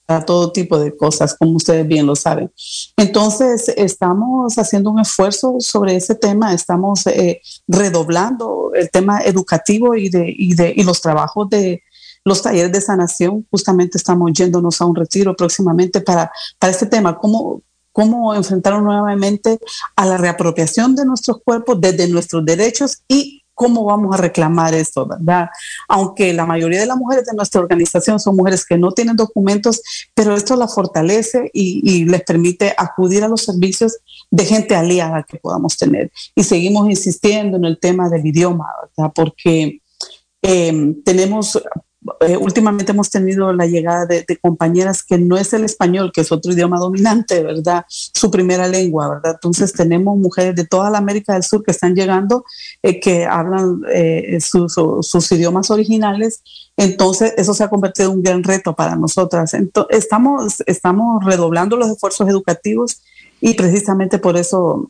para todo tipo de cosas, como ustedes bien lo saben. Entonces, estamos haciendo un esfuerzo sobre ese tema, estamos eh, redoblando el tema educativo y, de, y, de, y los trabajos de los talleres de sanación. Justamente estamos yéndonos a un retiro próximamente para, para este tema, cómo, cómo enfrentar nuevamente a la reapropiación de nuestros cuerpos desde nuestros derechos y ¿Cómo vamos a reclamar esto, verdad? Aunque la mayoría de las mujeres de nuestra organización son mujeres que no tienen documentos, pero esto las fortalece y, les permite acudir a los servicios de gente aliada que podamos tener. Y seguimos insistiendo en el tema del idioma, ¿verdad? Porque eh, tenemos eh, últimamente hemos tenido la llegada de, compañeras que no es el español, que es otro idioma dominante, ¿verdad? Su primera lengua, ¿verdad? Entonces tenemos mujeres de toda la América del Sur que están llegando, eh, que hablan eh, sus idiomas originales. Entonces eso se ha convertido en un gran reto para nosotras. Entonces, estamos, estamos redoblando los esfuerzos educativos y precisamente por eso,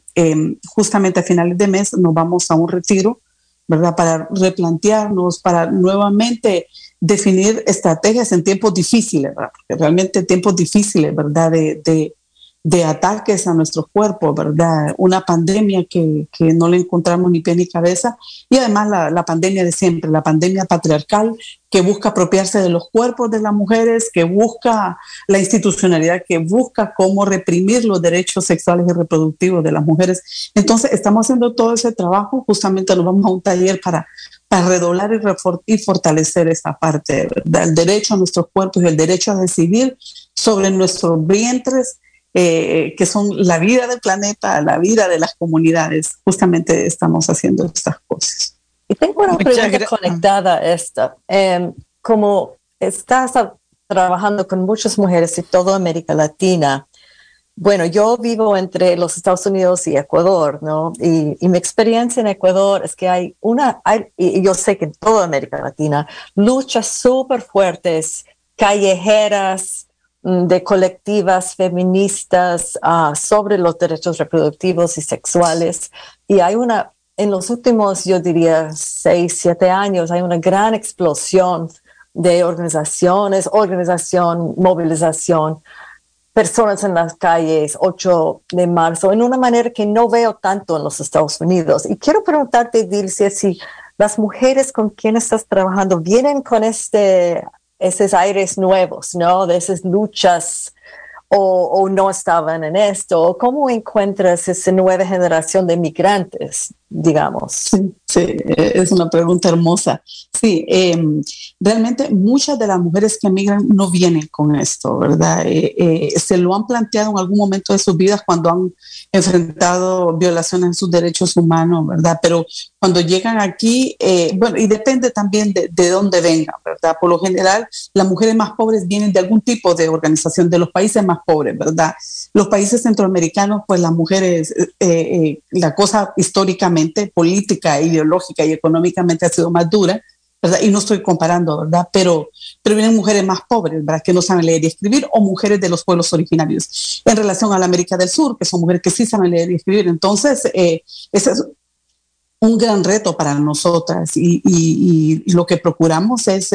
justamente a finales de mes, nos vamos a un retiro, ¿verdad? Para replantearnos, para nuevamente definir estrategias en tiempos difíciles, porque realmente tiempos difíciles, ¿verdad? De, de, de ataques a nuestros cuerpos, ¿verdad? Una pandemia que, que, no le encontramos ni pie ni cabeza y además la, la, pandemia de siempre, la pandemia patriarcal que busca apropiarse de los cuerpos de las mujeres, que busca la institucionalidad, que busca cómo reprimir los derechos sexuales y reproductivos de las mujeres. Entonces, estamos haciendo todo ese trabajo, justamente nos vamos a un taller para para redoblar y, fortalecer esta parte, del derecho a nuestros cuerpos y el derecho a decidir sobre nuestros vientres eh, que son la vida del planeta, la vida de las comunidades. Justamente estamos haciendo estas cosas. Y tengo una pregunta conectada a esta. Em, como estás trabajando con muchas mujeres de toda América Latina, bueno, yo vivo entre los Estados Unidos y Ecuador, ¿no? Y, mi experiencia en Ecuador es que hay una, y yo sé que en toda América Latina, luchas súper fuertes, callejeras, mm, de colectivas feministas ah, sobre los derechos reproductivos y sexuales. Y hay una, en los últimos, yo diría, seis, siete años, hay una gran explosión de organizaciones, organización, movilización personas en las calles 8 de marzo en una manera que no veo tanto en los Estados Unidos. Y quiero preguntarte, Dilcia, si las mujeres con quienes estás trabajando vienen con este, esos aires nuevos, ¿no? De esas luchas o, no estaban en esto? ¿Cómo encuentras esa nueva generación de migrantes, digamos? Sí, es una pregunta hermosa. Sí, em, realmente muchas de las mujeres que emigran no vienen con esto, ¿verdad? Eh, eh, se lo han planteado en algún momento de sus vidas cuando han enfrentado violaciones de sus derechos humanos, ¿verdad? Pero cuando llegan aquí, eh, bueno, y depende también de, de, dónde vengan, ¿verdad? Por lo general, las mujeres más pobres vienen de algún tipo de organización, de los países más pobres, ¿verdad? Los países centroamericanos, pues las mujeres, eh, eh, la cosa históricamente, política, ideológica y económicamente ha sido más dura, ¿verdad? Y no estoy comparando, ¿verdad? Pero, pero vienen mujeres más pobres, ¿verdad? Que no saben leer y escribir, o mujeres de los pueblos originarios. En relación a la América del Sur, que son mujeres que sí saben leer y escribir. Entonces, eh, ese es un gran reto para nosotras y, lo que procuramos es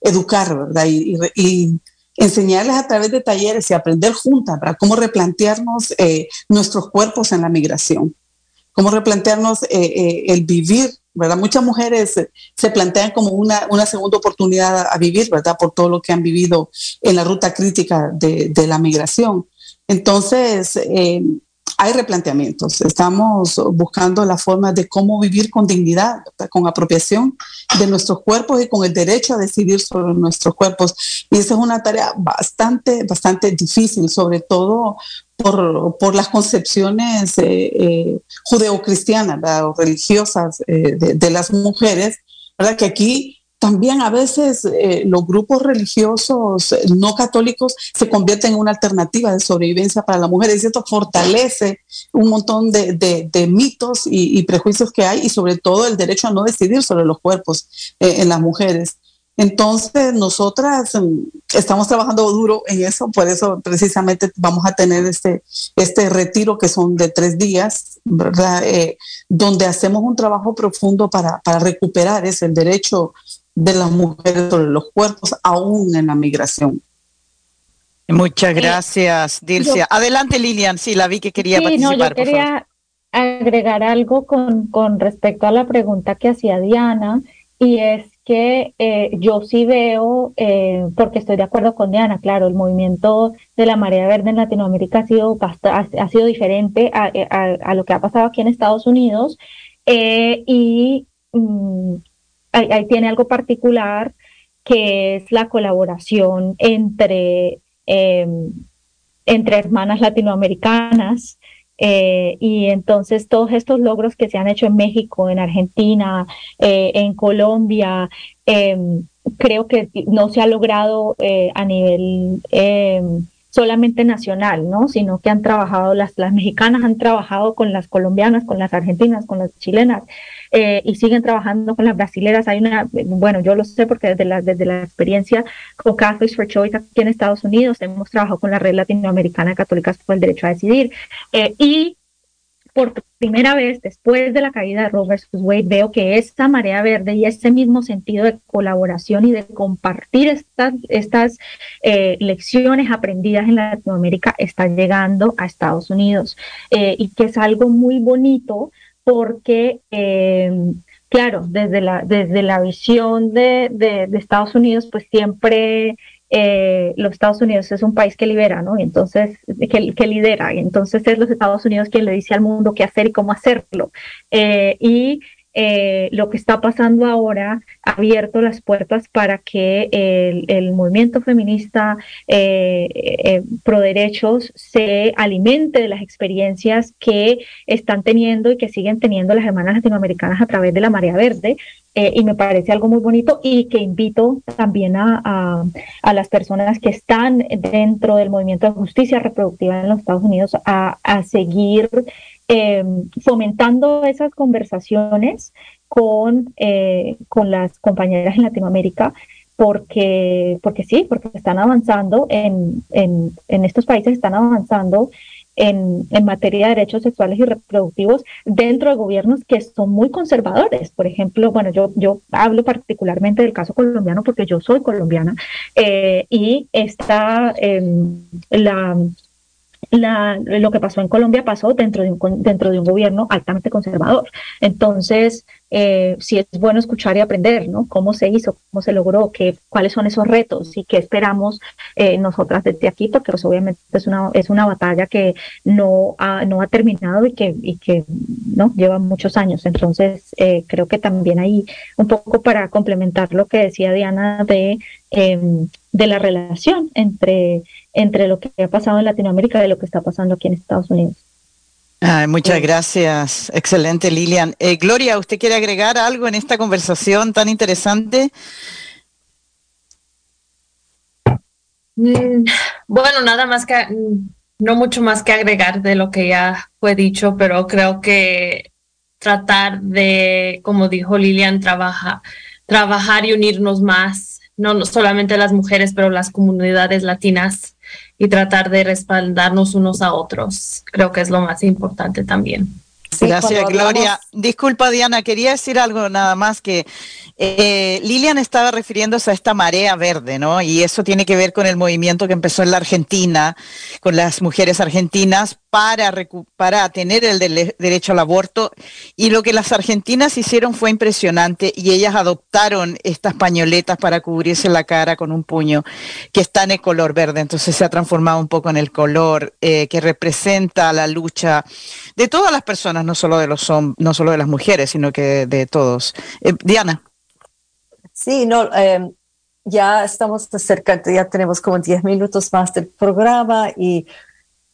educar, ¿verdad? Y, enseñarles a través de talleres y aprender juntas, ¿verdad? Cómo replantearnos eh, nuestros cuerpos en la migración, cómo replantearnos el vivir ¿verdad? Muchas mujeres se plantean como una, una segunda oportunidad a, vivir, ¿verdad? Por todo lo que han vivido en la ruta crítica de, de la migración. Entonces, eh, hay replanteamientos. Estamos buscando la forma de cómo vivir con dignidad, con apropiación de nuestros cuerpos y con el derecho a decidir sobre nuestros cuerpos. Y esa es una tarea bastante, bastante difícil, sobre todo por, por las concepciones eh, eh, judeocristianas o religiosas eh, de, de, las mujeres, ¿verdad? que aquí también a veces eh, los grupos religiosos eh, no católicos se convierten en una alternativa de sobrevivencia para la mujer. Y esto fortalece un montón de, mitos y, prejuicios que hay y sobre todo el derecho a no decidir sobre los cuerpos eh, en las mujeres. Entonces, nosotras mm, estamos trabajando duro en eso, por eso precisamente vamos a tener este, este retiro que son de tres días, ¿verdad? donde hacemos un trabajo profundo para recuperar ese derecho de las mujeres sobre los cuerpos, aún en la migración. Muchas eh, gracias, Dilcia. Adelante, Lilian. Sí, la vi que quería sí, participar. No, yo quería agregar algo con, con respecto a la pregunta que hacía Diana, y es que eh, yo sí veo, eh, porque estoy de acuerdo con Diana, claro, el movimiento de la marea verde en Latinoamérica ha sido, ha, sido diferente a, a, lo que ha pasado aquí en Estados Unidos. y mm, ahí, tiene algo particular que es la colaboración entre, em, entre hermanas latinoamericanas. Eh, y entonces todos estos logros que se han hecho en México, en Argentina, eh, en Colombia, em, creo que no se ha logrado eh, a nivel em, solamente nacional, ¿no? Sino que han trabajado, las, las mexicanas han trabajado con las colombianas, con las argentinas, con las chilenas, eh, y siguen trabajando con las brasileras. Hay una, bueno, yo lo sé porque desde la, desde la experiencia con Catholics for Choice aquí en Estados Unidos hemos trabajado con la Red Latinoamericana de Católicas por el Derecho a Decidir. Eh, y por primera vez después de la caída de Roe versus Wade veo que esta marea verde y ese mismo sentido de colaboración y de compartir estas, estas eh, lecciones aprendidas en Latinoamérica está llegando a Estados Unidos eh, y que es algo muy bonito porque eh, claro, desde la, desde la visión de, de, Estados Unidos, pues siempre eh, los Estados Unidos es un país que libera, ¿no? Y entonces, que, que, lidera, y entonces es los Estados Unidos quien le dice al mundo qué hacer y cómo hacerlo. Eh, y eh, lo que está pasando ahora ha abierto las puertas para que el, movimiento feminista eh, eh, pro derechos se alimente de las experiencias que están teniendo y que siguen teniendo las hermanas latinoamericanas a través de la Marea Verde. y me parece algo muy bonito y que invito también a, a, las personas que están dentro del movimiento de justicia reproductiva en los Estados Unidos a, a seguir Em, fomentando esas conversaciones con, eh, con las compañeras en Latinoamérica, porque, porque sí, porque están avanzando en, en, en estos países, están avanzando en, en, materia de derechos sexuales y reproductivos dentro de gobiernos que son muy conservadores. Por ejemplo, bueno, yo, yo hablo particularmente del caso colombiano porque yo soy colombiana eh, y está em, la la, lo que pasó en Colombia pasó dentro de un, dentro de un gobierno altamente conservador. Entonces, eh, sí es bueno escuchar y aprender, ¿no? Cómo se hizo, cómo se logró, qué, cuáles son esos retos y qué esperamos eh, nosotras desde aquí, porque pues, obviamente es una, es una batalla que no ha, no ha terminado y que, y que ¿no? lleva muchos años. Entonces, eh, creo que también ahí, un poco para complementar lo que decía Diana de, em, de la relación entre entre lo que ha pasado en Latinoamérica y lo que está pasando aquí en Estados Unidos. muchas gracias. Excelente, Lilian. Eh, Gloria, ¿usted quiere agregar algo en esta conversación tan interesante? Mm, bueno, nada más que, no mucho más que agregar de lo que ya fue dicho, pero creo que tratar de, como dijo Lilian, trabaja, trabajar y unirnos más, no solamente las mujeres, pero las comunidades latinas y tratar de respaldarnos unos a otros. Creo que es lo más importante también. Gracias, Gloria. Disculpa, Diana, quería decir algo nada más que eh, Lilian estaba refiriéndose a esta marea verde, ¿no? Y eso tiene que ver con el movimiento que empezó en la Argentina, con las mujeres argentinas para, para tener el derecho al aborto. Y lo que las argentinas hicieron fue impresionante y ellas adoptaron estas pañoletas para cubrirse la cara con un puño que está en el color verde. Entonces se ha transformado un poco en el color eh, que representa la lucha de todas las personas, no solo de los no solo de las mujeres, sino que de todos. Eh, Diana. Sí, no, em, ya estamos cerca, ya tenemos como 10 minutos más del programa y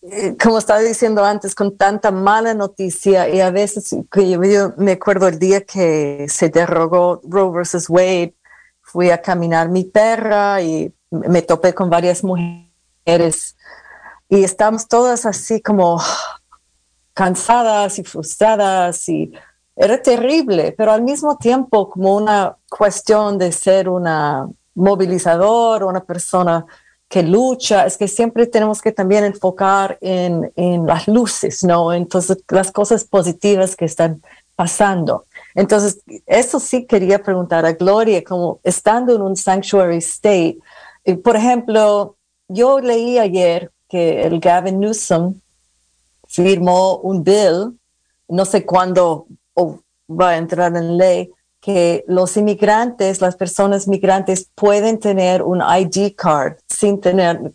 eh, como estaba diciendo antes, con tanta mala noticia y a veces que yo, me acuerdo el día que se derogó Roe versus Wade, fui a caminar mi perra y me topé con varias mujeres y estamos todas así como cansadas y frustradas y era terrible, pero al mismo tiempo como una cuestión de ser una movilizador, una persona que lucha, es que siempre tenemos que también enfocar en, en las luces, ¿no? Entonces, las cosas positivas que están pasando. Entonces, eso sí quería preguntar a Gloria, como estando en un sanctuary state, por ejemplo, yo leí ayer que el Gavin Newsom firmó un bill, no sé cuándo va a entrar en ley que los inmigrantes, las personas migrantes pueden tener un ID card sin tener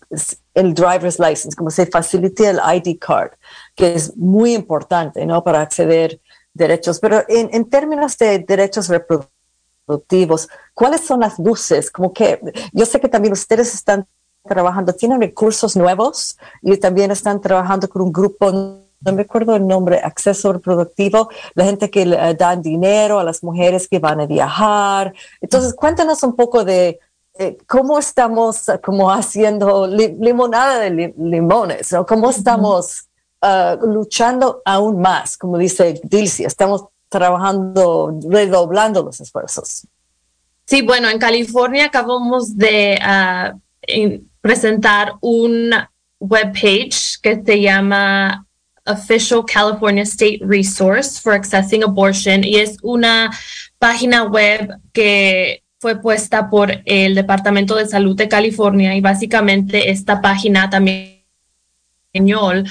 el driver's license, como se facilite el ID card, que es muy importante, ¿no? Para acceder derechos. Pero en, en términos de derechos reproductivos, ¿cuáles son las luces? Como que yo sé que también ustedes están trabajando, tienen recursos nuevos y también están trabajando con un grupo no me acuerdo el nombre, acceso reproductivo, la gente que le dan dinero a las mujeres que van a viajar. Entonces, cuéntanos un poco de eh, cómo estamos uh, como haciendo limonada de limones, o cómo estamos uh, luchando aún más, como dice Dilcia, estamos trabajando, redoblando los esfuerzos. Sí, bueno, en California acabamos de uh, presentar un webpage que se llama Official California State Resource for Accessing Abortion y es una página web que fue puesta por el Departamento de Salud de California y básicamente esta página también español,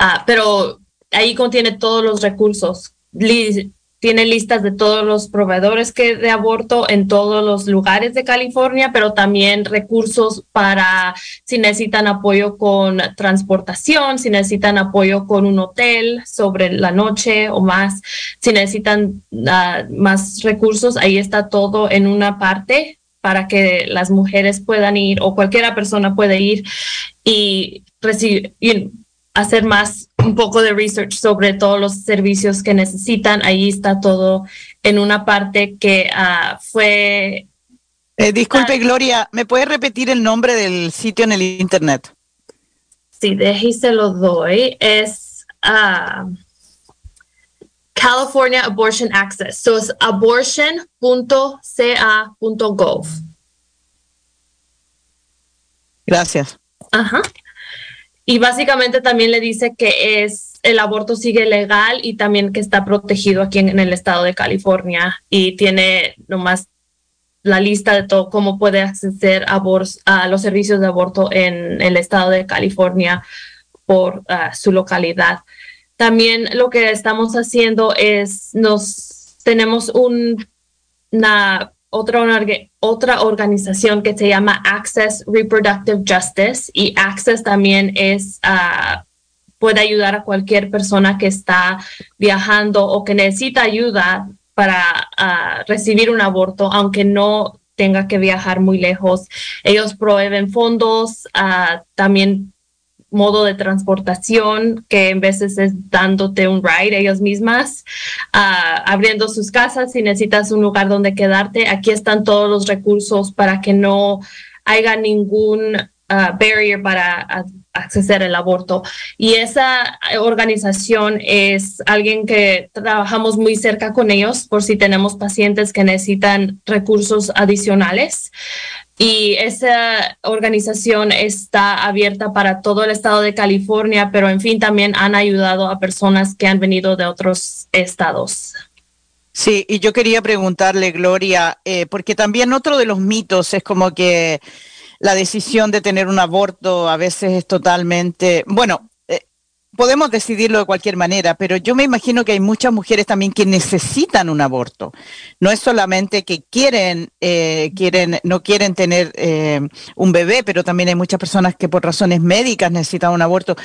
uh, pero ahí contiene todos los recursos. Tiene listas de todos los proveedores que de aborto en todos los lugares de California, pero también recursos para si necesitan apoyo con transportación, si necesitan apoyo con un hotel sobre la noche o más, si necesitan ah, más recursos, ahí está todo en una parte para que las mujeres puedan ir o cualquiera persona puede ir y recibir hacer más un poco de research sobre todos los servicios que necesitan. Ahí está todo en una parte que ah, fue... Eh, disculpe, ah. Gloria, ¿me puede repetir el nombre del sitio en el Internet? Sí, de se lo doy. Es ah, California Abortion Access. So es abortion.ca.gov. Gracias. Ajá. Y básicamente también le dice que es el aborto sigue legal y también que está protegido aquí en, el estado de California y tiene nomás la lista de todo cómo puede acceder a, a los servicios de aborto en el estado de California por ah, su localidad. También lo que estamos haciendo es nos tenemos un, una otra, otra organización que se llama Access Reproductive Justice y Access también es, uh, puede ayudar a cualquier persona que está viajando o que necesita ayuda para uh, recibir un aborto, aunque no tenga que viajar muy lejos. Ellos proveen fondos, uh, también modo de transportación que en veces es dándote un ride ellos mismas, ah, abriendo sus casas si necesitas un lugar donde quedarte. Aquí están todos los recursos para que no haya ningún uh, barrier para acceder al aborto. Y esa organización es alguien que trabajamos muy cerca con ellos por si tenemos pacientes que necesitan recursos adicionales y esa organización está abierta para todo el estado de California, pero en fin, también han ayudado a personas que han venido de otros estados. Sí, y yo quería preguntarle, Gloria, eh, porque también otro de los mitos es como que la decisión de tener un aborto a veces es totalmente, bueno, podemos decidirlo de cualquier manera, pero yo me imagino que hay muchas mujeres también que necesitan un aborto. No es solamente que quieren, eh, quieren, no quieren tener eh, un bebé, pero también hay muchas personas que por razones médicas necesitan un aborto.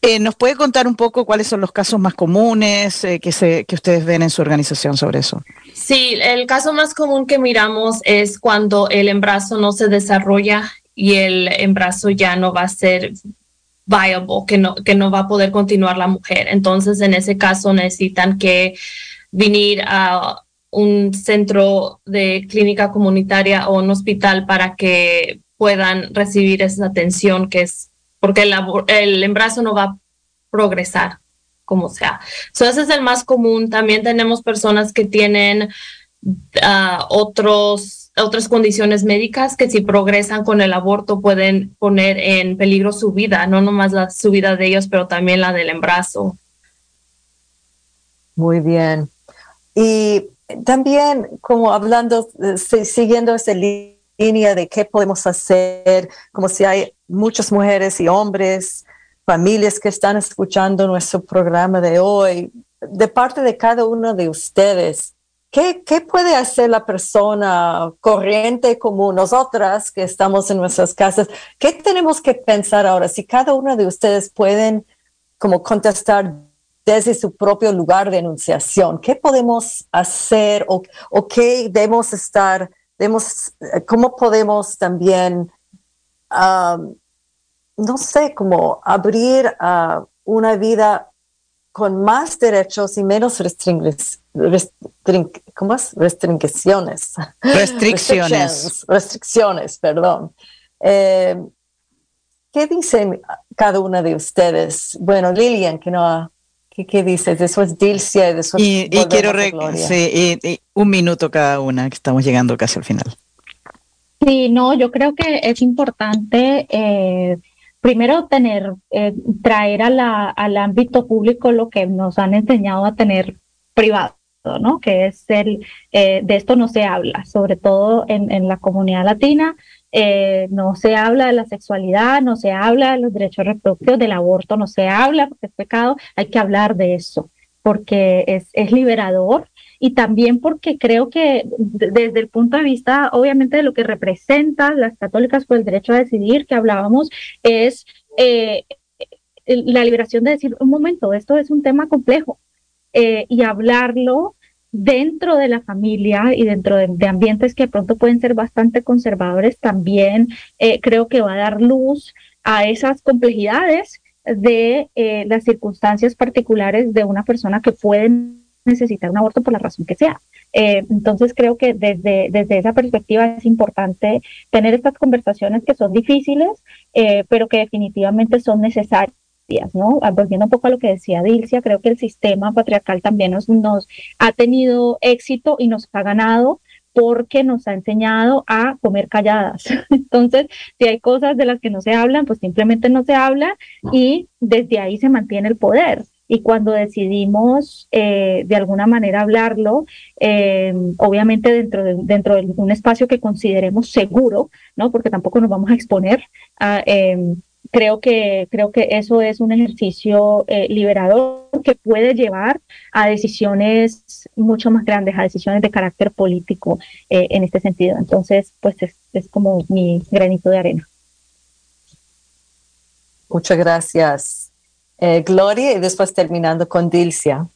Eh, ¿Nos puede contar un poco cuáles son los casos más comunes que, se, que ustedes ven en su organización sobre eso? Sí, el caso más común que miramos es cuando el embarazo no se desarrolla y el embarazo ya no va a ser viable, que no, que no va a poder continuar la mujer. Entonces, en ese caso, necesitan que venir a un centro de clínica comunitaria o un hospital para que puedan recibir esa atención que es porque el, el embarazo no va a progresar como sea. So, ese es el más común. También tenemos personas que tienen uh, otros otras condiciones médicas que si progresan con el aborto pueden poner en peligro su vida, no nomás la su vida de ellos, pero también la del embarazo. Muy bien. Y también como hablando, eh, siguiendo esa línea de qué podemos hacer, como si hay muchas mujeres y hombres, familias que están escuchando nuestro programa de hoy, de parte de cada uno de ustedes, ¿Qué, puede hacer la persona corriente como nosotras que estamos en nuestras casas? ¿Qué tenemos que pensar ahora? Si cada uno de ustedes pueden como contestar desde su propio lugar de enunciación, ¿qué podemos hacer o, qué debemos estar, debemos, cómo podemos también, no sé, como abrir una vida con más derechos y menos restricciones ¿cómo es? Restricciones. Restricciones. Restricciones, perdón. Eh, ¿Qué dicen cada una de ustedes? Bueno, Lilian, que no, ¿qué, qué dices? Después Dilcia y después. Y, y quiero, sí, y, un minuto cada una, que estamos llegando casi al final. Sí, no, yo creo que es importante. Eh, primero tener, eh, traer a la, al ámbito público lo que nos han enseñado a tener privado. ¿no? Que es el, eh, de esto no se habla, sobre todo en, la comunidad latina, eh, no se habla de la sexualidad, no se habla de los derechos reproductivos, del aborto no se habla porque es pecado, hay que hablar de eso, porque es, es liberador y también porque creo que desde el punto de vista, obviamente, de lo que representan las católicas por el derecho a decidir que hablábamos, es eh, la liberación de decir, un momento, esto es un tema complejo eh, y hablarlo dentro de la familia y dentro de, ambientes que pronto pueden ser bastante conservadores, también eh, creo que va a dar luz a esas complejidades de las circunstancias particulares de una persona que puede necesitar un aborto por la razón que sea. Eh, entonces creo que desde, desde esa perspectiva es importante tener estas conversaciones que son difíciles, pero que definitivamente son necesarias ¿no? Ah, volviendo un poco a lo que decía Dilcia, creo que el sistema patriarcal también nos, nos ha tenido éxito y nos ha ganado porque nos ha enseñado a comer calladas. Entonces, si hay cosas de las que no se hablan, pues simplemente no se habla y desde ahí se mantiene el poder. Y cuando decidimos eh, de alguna manera hablarlo, eh, obviamente dentro de, dentro de un espacio que consideremos seguro, ¿no? Porque tampoco nos vamos a exponer eh, creo que, creo que eso es un ejercicio eh, liberador que puede llevar a decisiones mucho más grandes, a decisiones de carácter político eh, en este sentido. Entonces, pues es, es como mi granito de arena. Muchas gracias. Eh, Gloria, y después terminando con Dilcia.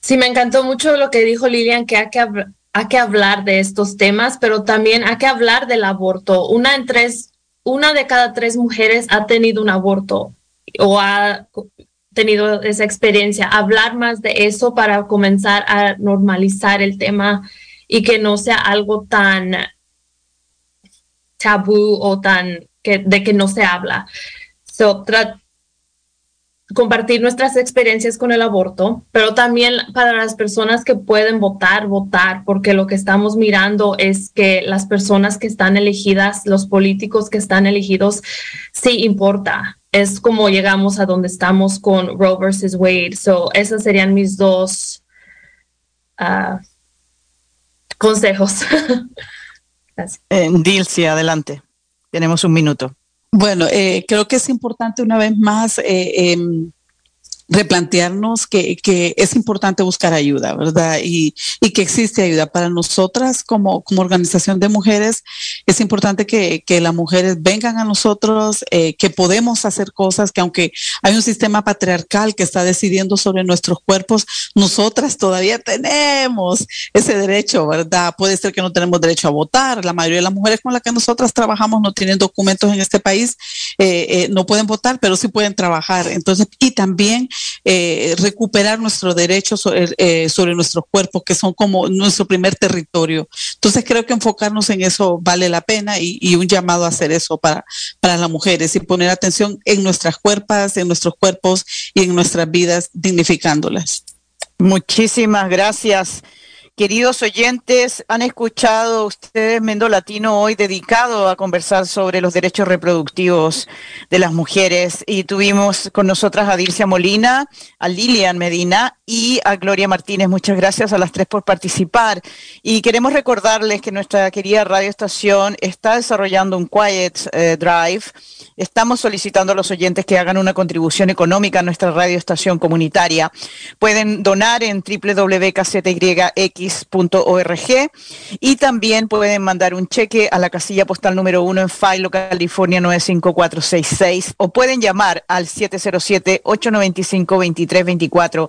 Sí, me encantó mucho lo que dijo Lilian, que hay que, hay que hablar de estos temas, pero también hay que hablar del aborto. Una en tres una de cada tres mujeres ha tenido un aborto o ha tenido esa experiencia. Hablar más de eso para comenzar a normalizar el tema y que no sea algo tan tabú o tan de que no se habla. So, compartir nuestras experiencias con el aborto, pero también para las personas que pueden votar, votar, porque lo que estamos mirando es que las personas que están elegidas, los políticos que están elegidos, sí importa. Es como llegamos a donde estamos con Roe versus Wade. So, esos serían mis dos uh, consejos. Eh, Dilcia, adelante. Tenemos un minuto. Bueno, eh, creo que es importante una vez más eh, em, replantearnos que, que, es importante buscar ayuda, ¿verdad? Y, y, que existe ayuda. Para nosotras como, como organización de mujeres, es importante que, que las mujeres vengan a nosotros, eh, que podemos hacer cosas, que aunque hay un sistema patriarcal que está decidiendo sobre nuestros cuerpos, nosotras todavía tenemos ese derecho, ¿verdad? Puede ser que no tenemos derecho a votar. La mayoría de las mujeres con las que nosotras trabajamos no tienen documentos en este país, eh, eh, no pueden votar, pero sí pueden trabajar. Entonces, y también eh, recuperar nuestros derechos eh, sobre, nuestros cuerpos, que son como nuestro primer territorio. Entonces creo que enfocarnos en eso vale la pena y, un llamado a hacer eso para, para las mujeres y poner atención en nuestras cuerpos, en nuestros cuerpos y en nuestras vidas, dignificándolas. Muchísimas gracias. Queridos oyentes, han escuchado ustedes Mendo Latino hoy dedicado a conversar sobre los derechos reproductivos de las mujeres y tuvimos con nosotras a Dircia Molina, a Lilian Medina y a Gloria Martínez. Muchas gracias a las tres por participar y queremos recordarles que nuestra querida radio estación está desarrollando un Quiet eh, Drive. Estamos solicitando a los oyentes que hagan una contribución económica a nuestra radio estación comunitaria. Pueden donar en www.kzyx org y también pueden mandar un cheque a la casilla postal número 1 en Philo, California 95466 o pueden llamar al 707-895-2324